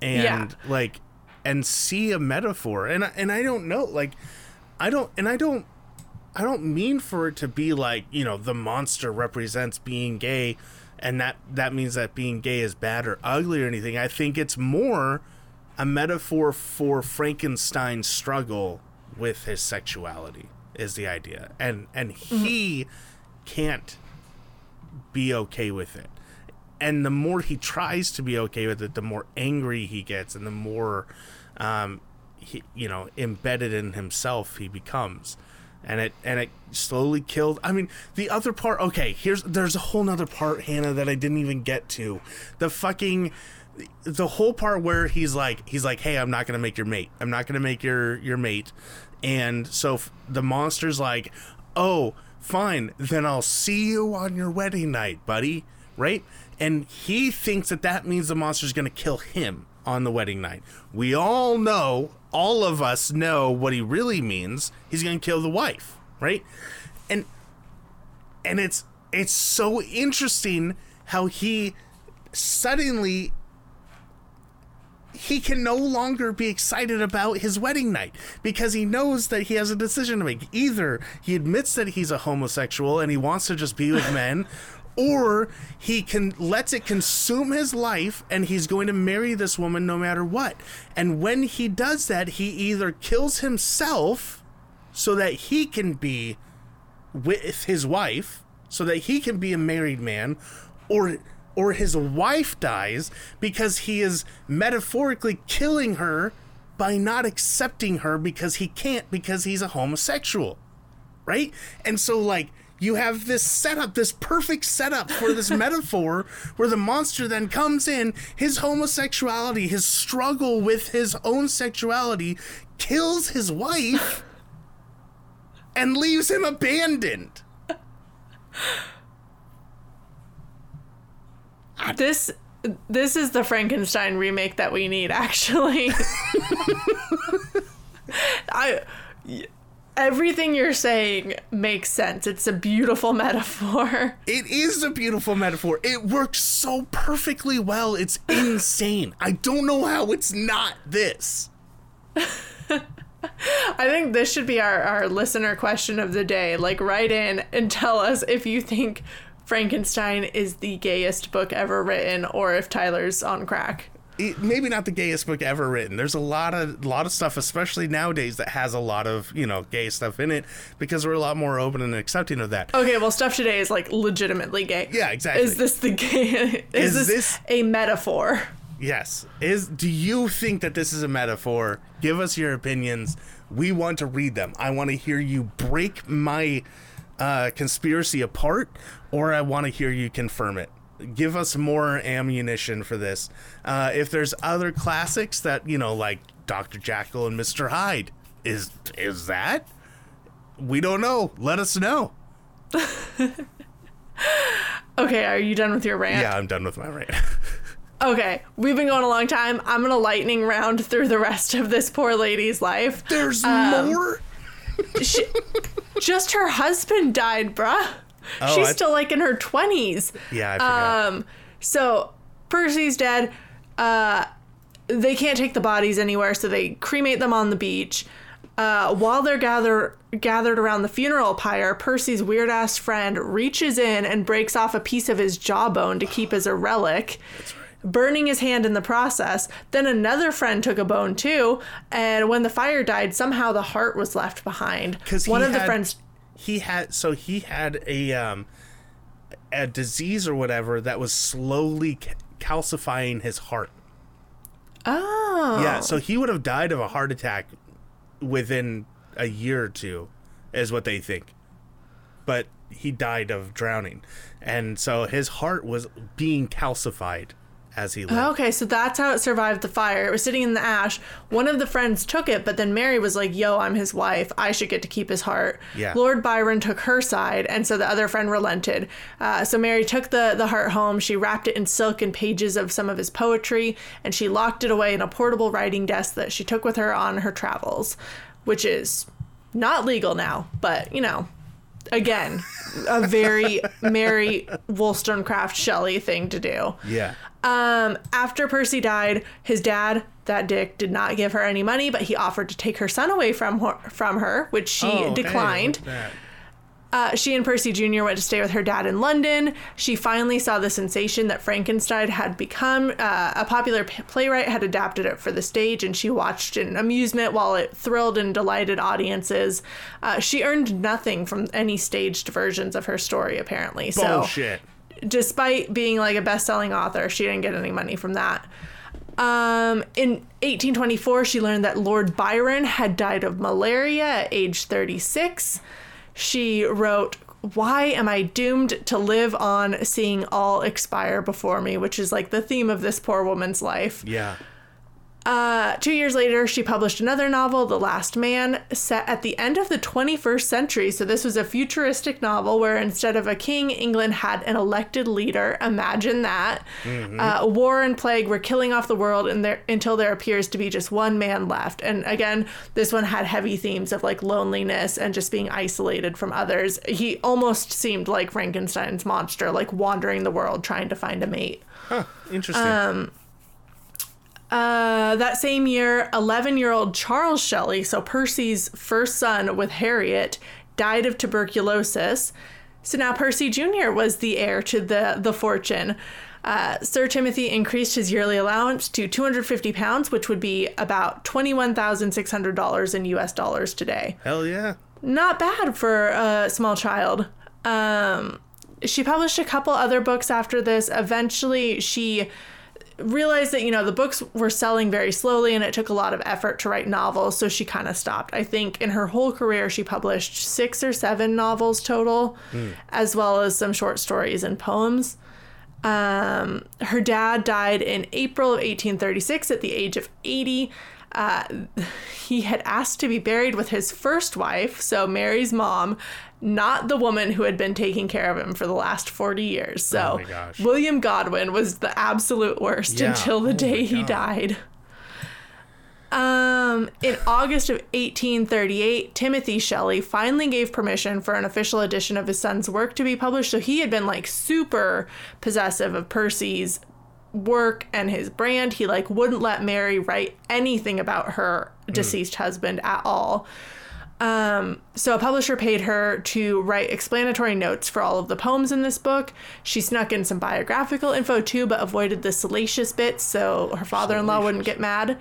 And Yeah. like and see a metaphor. And I, and I don't know like I don't and I don't I don't mean for it to be like you know the monster represents being gay and that that means that being gay is bad or ugly or anything. I think it's more a metaphor for Frankenstein's struggle with his sexuality is the idea. And and mm-hmm. he can't be okay with it. And the more he tries to be okay with it, the more angry he gets, and the more, um, he, you know, embedded in himself he becomes. and it and it slowly killed. I mean, the other part. Okay, here's there's a whole nother part, Hannah, that I didn't even get to. The fucking the whole part where he's like he's like, hey, I'm not gonna make your mate. I'm not gonna make your your mate. And so f- the monster's like, oh, fine, then I'll see you on your wedding night, buddy. Right? And he thinks that that means the monster's gonna kill him on the wedding night. We all know, all of us know what he really means. He's gonna kill the wife, right? And and it's it's so interesting how he suddenly he can no longer be excited about his wedding night because he knows that he has a decision to make. Either he admits that he's a homosexual and he wants to just be with men, or he can lets it consume his life and he's going to marry this woman no matter what. And when he does that, he either kills himself so that he can be with his wife so that he can be a married man or or his wife dies because he is metaphorically killing her by not accepting her because he can't because he's a homosexual right and so like you have this setup this perfect setup for this [laughs] metaphor where the monster then comes in his homosexuality his struggle with his own sexuality kills his wife [laughs] and leaves him abandoned This this is the Frankenstein remake that we need actually. [laughs] I everything you're saying makes sense. It's a beautiful [laughs] metaphor. It is a beautiful metaphor. It works so perfectly well. It's [laughs] insane. I don't know how it's not this. I think this should be our, our listener question of the day. Like, write in and tell us if you think Frankenstein is the gayest book ever written or if Tyler's on crack. It, maybe not the gayest book ever written. There's a lot of lot of stuff, especially nowadays, that has a lot of you know gay stuff in it because we're a lot more open and accepting of that. Okay, well, stuff today is like legitimately gay. Yeah, exactly. Is this the gay? [laughs] Is, Is this, this- a metaphor? Yes. Is do you think that this is a metaphor? Give us your opinions. We want to read them. I want to hear you break my uh, conspiracy apart, or I want to hear you confirm it. Give us more ammunition for this. Uh, if there's other classics that you know, like Doctor Jekyll and Mister Hyde, is is that? We don't know. Let us know. [laughs] Okay, are you done with your rant? Yeah, I'm done with my rant. [laughs] Okay, we've been going a long time. I'm gonna lightning round through the rest of this poor lady's life. There's more. [laughs] She, just her husband died, bruh. Oh, She's I- still like in her 20s. Yeah, I forgot. Um, so Percy's dead. Uh, they can't take the bodies anywhere, so they cremate them on the beach. Uh, while they're gather, gathered around the funeral pyre, Percy's weird ass friend reaches in and breaks off a piece of his jawbone to keep as a relic. Burning his hand in the process. Then another friend took a bone too, and when the fire died, somehow the heart was left behind. because one of the friends he had so he had a um a disease or whatever that was slowly calcifying his heart. Oh. yeah so he would have died of a heart attack within a year or two is what they think. But he died of drowning. And so his heart was being calcified as he lived Okay, so that's how it survived the fire. It was sitting in the ash. One of the friends took it, but then Mary was like, Yo, I'm his wife. I should get to keep his heart. Yeah. Lord Byron took her side, and so the other friend relented. Uh, so Mary took the, the heart home. She wrapped it in silk and pages of some of his poetry, and she locked it away in a portable writing desk that she took with her on her travels, which is not legal now, but you know. Again, a very [laughs] Mary Wollstonecraft Shelley thing to do. yeah Um, after Percy died, his dad, that dick, did not give her any money, but he offered to take her son away from her, from her, which she Oh, declined. that. Uh, she and Percy Jr. went to stay with her dad in London. She finally saw the sensation that Frankenstein had become. Uh, a popular p- playwright had adapted it for the stage, and she watched in amusement while it thrilled and delighted audiences. Uh, she earned nothing from any staged versions of her story, apparently. So bullshit despite being like a best-selling author, she didn't get any money from that. Um, in 1824, she learned that Lord Byron had died of malaria at age 36. She wrote, Why am I doomed to live on seeing all expire before me? Which is like the theme of this poor woman's life. Yeah. Uh, two years later, she published another novel, The Last Man, set at the end of the 21st century. So, this was a futuristic novel where instead of a king, England had an elected leader. Imagine that. Uh, war and plague were killing off the world and there, until there appears to be just one man left. And again, this one had heavy themes of like loneliness and just being isolated from others. He almost seemed like Frankenstein's monster, like wandering the world trying to find a mate. Huh. Interesting. Um, Uh, that same year, 11 year old Charles Shelley, so Percy's first son with Harriet, died of tuberculosis. So now Percy Jr. was the heir to the, the fortune. Uh, Sir Timothy increased his yearly allowance to 250 pounds, which would be about $21,600 in US dollars today Hell yeah. not bad for a small child. Um, she published a couple other books after this. Eventually, she realized that you know the books were selling very slowly and it took a lot of effort to write novels so she kind of stopped. I think in her whole career she published six or seven novels total as well as some short stories and poems. Um, her dad died in April of 1836 at the age of 80. Uh, [laughs] he had asked to be buried with his first wife, so Mary's mom, not the woman who had been taking care of him for the last 40 years. So Oh. William Godwin was the absolute worst Yeah. until the Oh day he died. Um, in August of 1838, Timothy Shelley finally gave permission for an official edition of his son's work to be published. So he had been like super possessive of Percy's work and his brand. He like wouldn't let Mary write anything about her deceased husband at all. Um, so a publisher paid her to write explanatory notes for all of the poems in this book. She snuck in some biographical info too, but avoided the salacious bits so her father-in-law wouldn't get mad.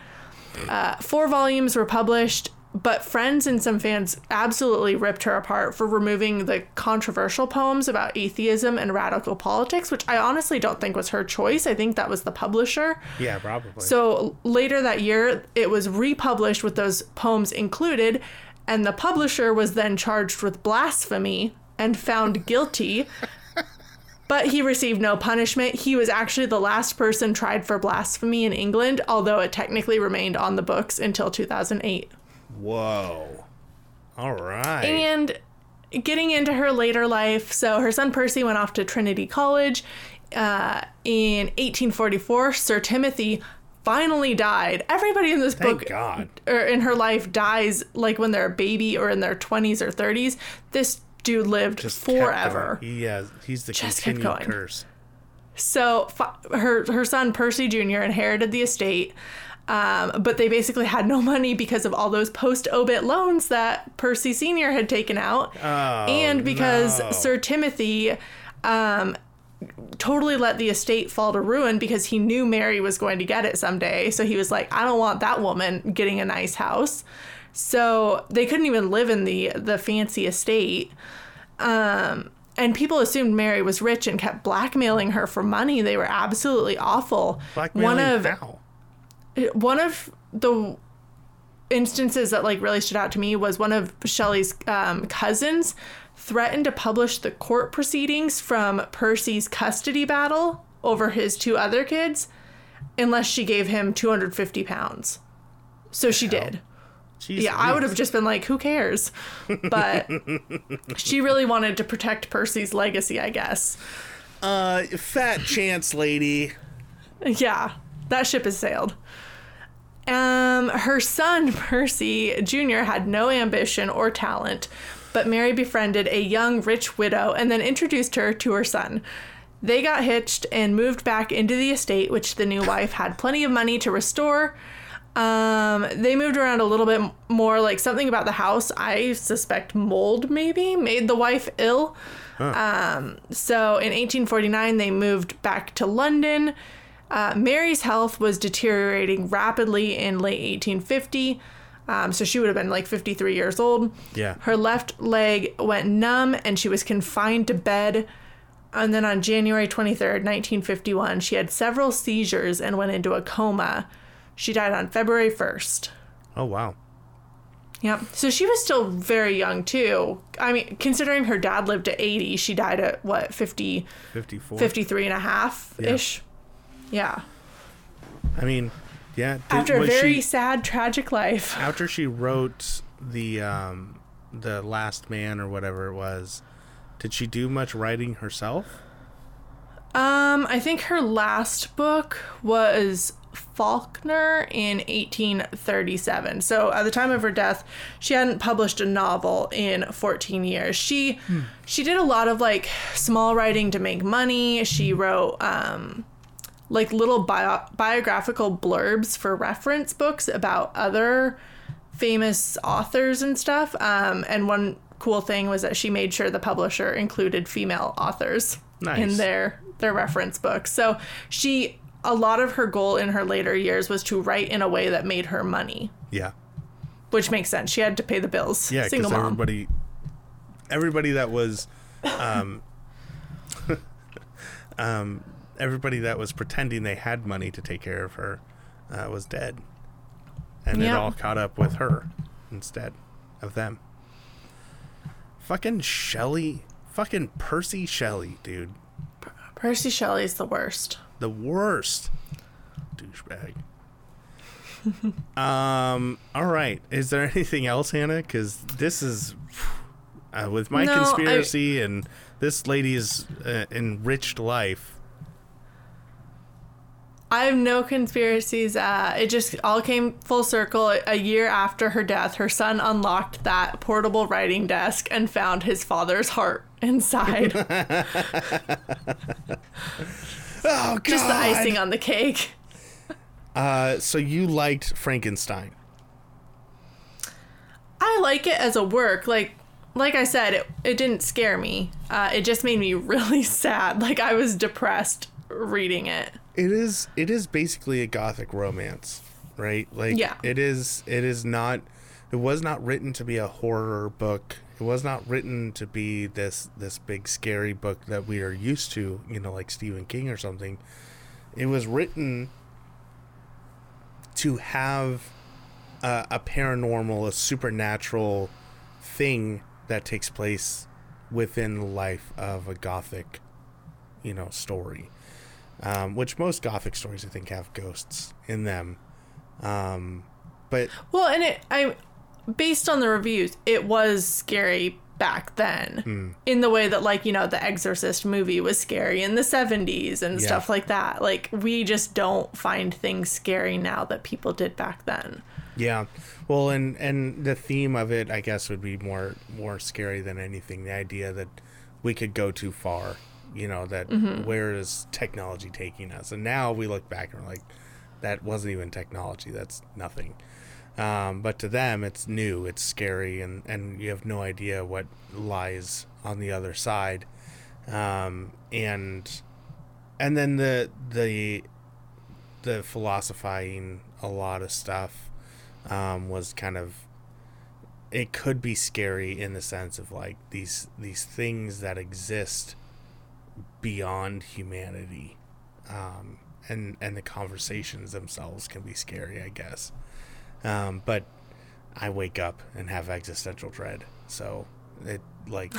Uh, four volumes were published, but friends and some fans absolutely ripped her apart for removing the controversial poems about atheism and radical politics, which I honestly don't think was her choice. I think that was the publisher. Yeah, probably. So later that year, it was republished with those poems included, and the publisher was then charged with blasphemy and found guilty. But he received no punishment. He was actually the last person tried for blasphemy in England, although it technically remained on the books until 2008. Whoa. All right. And getting into her later life, so her son Percy went off to Trinity College. Uh, in 1844, Sir Timothy finally died. Everybody in this Thank book God. or in her life dies like when they're a baby or in their 20s or 30s. This dude lived Just forever. He has. He's the Just continued curse. So fi- her her son Percy Jr. inherited the estate, um, but they basically had no money because of all those post obit loans that Percy Sr. had taken out, Oh, and because no. Sir Timothy. Um, totally let the estate fall to ruin because he knew Mary was going to get it someday. So he was like, I don't want that woman getting a nice house. So they couldn't even live in the the fancy estate. Um, and people assumed Mary was rich and kept blackmailing her for money. They were absolutely awful. Blackmailing one of how? one of the instances that like really stood out to me was one of Shelley's um, cousins threatened to publish the court proceedings from Percy's custody battle over his two other kids unless she gave him 250 pounds. So she did. Jeez Yeah, I would have just been like, who cares? But [laughs] she really wanted to protect Percy's legacy, I guess. Uh, fat chance lady. Yeah, that ship has sailed. Um, her son [laughs] Percy Jr. had no ambition or talent, but Mary befriended a young rich widow and then introduced her to her son. They got hitched and moved back into the estate, which the new wife had plenty of money to restore. Um, they moved around a little bit more, like something about the house. I suspect mold maybe made the wife ill. Um, so in 1849, they moved back to London. Uh, Mary's health was deteriorating rapidly in late 1850. Um, so she would have been like 53 years old. Yeah. Her left leg went numb and she was confined to bed and then on January 23rd, 1951, she had several seizures and went into a coma. She died on February 1st. Oh wow. Yep. So she was still very young too. I mean, considering her dad lived to 80, she died at what, 50, 54. 53 and a half ish? Yeah. I mean, yeah. did- After a very she- sad, tragic life. [laughs] after she wrote the um the Last Man or whatever it was, did she do much writing herself? Um, I think her last book was Falkner in 1837. So at the time of her death, she hadn't published a novel in 14 years. She she did a lot of like small writing to make money. She wrote um like little bio- biographical blurbs for reference books about other famous authors and stuff. Um, and one cool thing was that she made sure the publisher included female authors Nice. in their their reference books. So she a lot of her goal in her later years was to write in a way that made her money, Yeah. which makes sense. She had to pay the bills. Yeah, single because mom. everybody, everybody that was, um, [laughs] um, everybody that was pretending they had money to take care of her, uh, was dead, and it all caught up with her instead of them. Fucking Shelley, fucking Percy Shelley, dude, Percy Shelley's the worst. the worst douchebag. [laughs] um. All right. Is there anything else, Hannah? Because this is uh, with my No, I- conspiracy and this lady's uh, enriched life. I have no conspiracies. Uh, it just all came full circle. A year after her death, her son unlocked that portable writing desk and found his father's heart [laughs] inside. [laughs] Oh God! just the icing on the cake. Uh, so you liked Frankenstein? I like it as a work. Like like I said, it, it didn't scare me. Uh, it just made me [laughs] really sad. Like I was depressed reading it. It is. It is basically a gothic romance, right? Like, Yeah. It is. It is not. It was not written to be a horror book. It was not written to be this this big scary book that we are used to. You know, like Stephen King or something. It was written to have a, a paranormal, a supernatural thing that takes place within the life of a gothic, you know, story um, which most gothic stories I think have ghosts in them. Um, but Well, and it I based on the reviews, it was scary back then. Hmm. In the way that like, you know, the Exorcist movie was scary in the 70s and Yeah. stuff like that. Like we just don't find things scary now that people did back then. yeah, well, and and the theme of it, I guess, would be more more scary than anything. The idea that we could go too far, you know, that where is technology taking us? And now we look back and we're like, that wasn't even technology. That's nothing. Um, but to them, it's new, it's scary, and, and you have no idea what lies on the other side. Um, and and then the the the philosophizing a lot of stuff um, was kind of it could be scary in the sense of like these these things that exist beyond humanity um, and and the conversations themselves can be scary i guess um, but i wake up and have existential dread so it like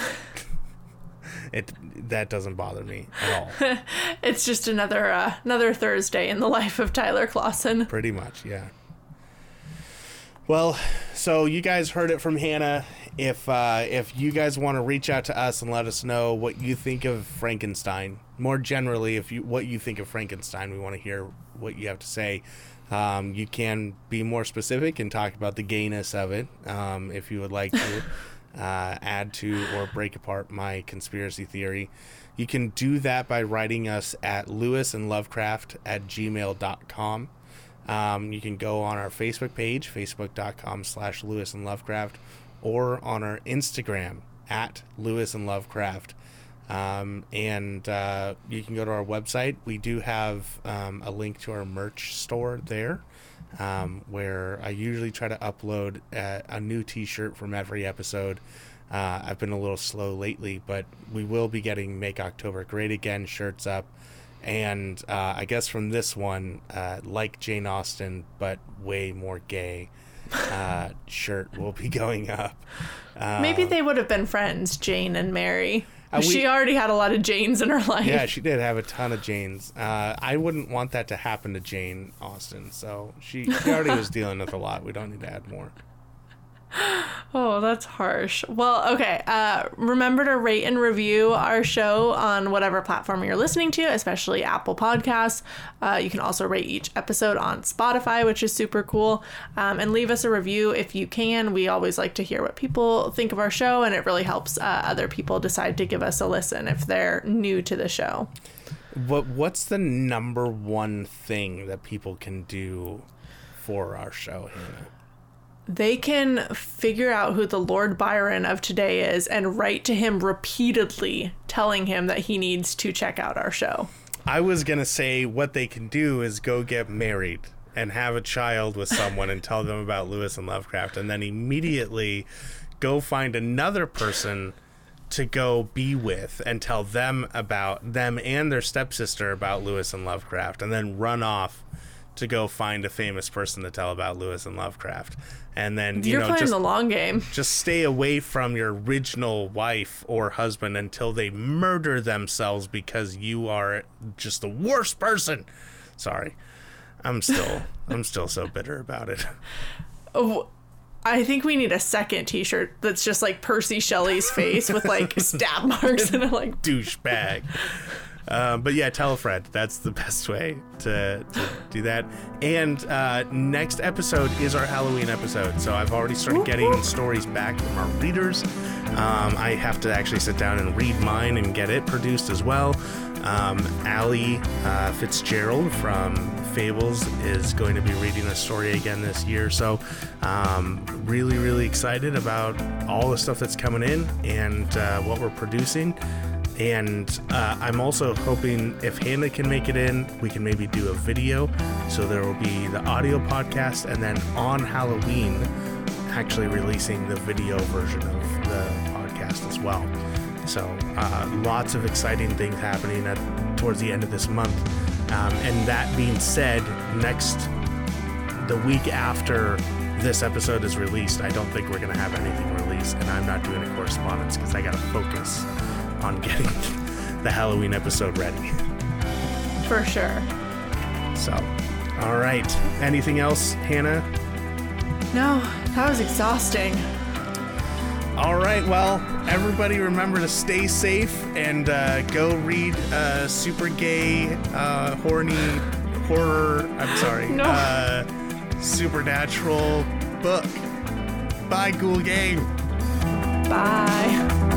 [laughs] it that doesn't bother me at all [laughs] It's just another uh, another Thursday in the life of Tyler Clausen. Pretty much, yeah. Well, so you guys heard it from Hannah. If uh, if you guys want to reach out to us and let us know what you think of Frankenstein, more generally, if you what you think of Frankenstein, we want to hear what you have to say. Um, you can be more specific and talk about the gayness of it, um, if you would like to [laughs] uh, add to or break apart my conspiracy theory. You can do that by writing us at Lewis and Lovecraft at gmail.com. Um, you can go on our Facebook page, facebook.com slash Lewis and Lovecraft, or on our Instagram at Lewis and Lovecraft. Um, and uh, you can go to our website. We do have um, a link to our merch store there, um, where I usually try to upload a, a new T-shirt from every episode. Uh, I've been a little slow lately, but we will be getting "Make October Great Again" shirts up, and uh, I guess from this one, uh, like Jane Austen, but way more gay. [laughs] Uh, shirt will be going up. Maybe they would have been friends, Jane and Mary. Uh, we- she already had a lot of Janes in her life. Yeah, she did have a ton of Janes. Uh, I wouldn't want that to happen to Jane Austen, so she, she already was dealing with a lot. We don't need to add more. [gasps] Oh, that's harsh. Well, okay. Uh, remember to rate and review our show on whatever platform you're listening to, especially Apple Podcasts. Uh, you can also rate each episode on Spotify, which is super cool. Um, and leave us a review if you can. We always like to hear what people think of our show, and it really helps uh, other people decide to give us a listen if they're new to the show. What What's the number one thing that people can do for our show, Hannah? They can figure out who the Lord Byron of today is and write to him repeatedly, telling him that he needs to check out our show. I was gonna say what they can do is go get married and have a child with someone and tell them about Lewis and Lovecraft, and then immediately go find another person to go be with and tell them about them and their stepsister about Lewis and Lovecraft, and then run off to go find a famous person to tell about Lewis and Lovecraft, and then you You're know playing just the long game. just stay away from your original wife or husband until they murder themselves because you are just the worst person. Sorry. I'm still [laughs] I'm still so bitter about it. Oh, I think we need a second T-shirt that's just like Percy Shelley's face with like [laughs] stab marks and it, like Douchebag. Um, but yeah, tell a friend. That's the [laughs] best way to, to do that. And uh, next episode is our Halloween episode. So I've already started getting stories back from our readers. Um, I have to actually sit down and read mine and get it produced as well. Um, Allie uh, Fitzgerald from Fables is going to be reading a story again this year. So, um, really, really excited about all the stuff that's coming in and uh, what we're producing. And uh, I'm also hoping if Hannah can make it in, we can maybe do a video. So there will be the audio podcast, and then on Halloween, actually releasing the video version of the podcast as well. So uh, lots of exciting things happening at, towards the end of this month. Um, and that being said, next the week after this episode is released, I don't think we're going to have anything released, and I'm not doing a correspondence because I got to focus on getting the Halloween episode ready. for sure. So, all right. Anything else, Hannah? No, that was exhausting. All right. Well, everybody remember to stay safe and uh, go read uh, super gay, uh, horny horror. I'm sorry. [laughs] No. Uh, supernatural book. Bye, Ghoul Gang. Bye.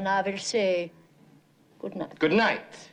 Then I will say good night. Good night.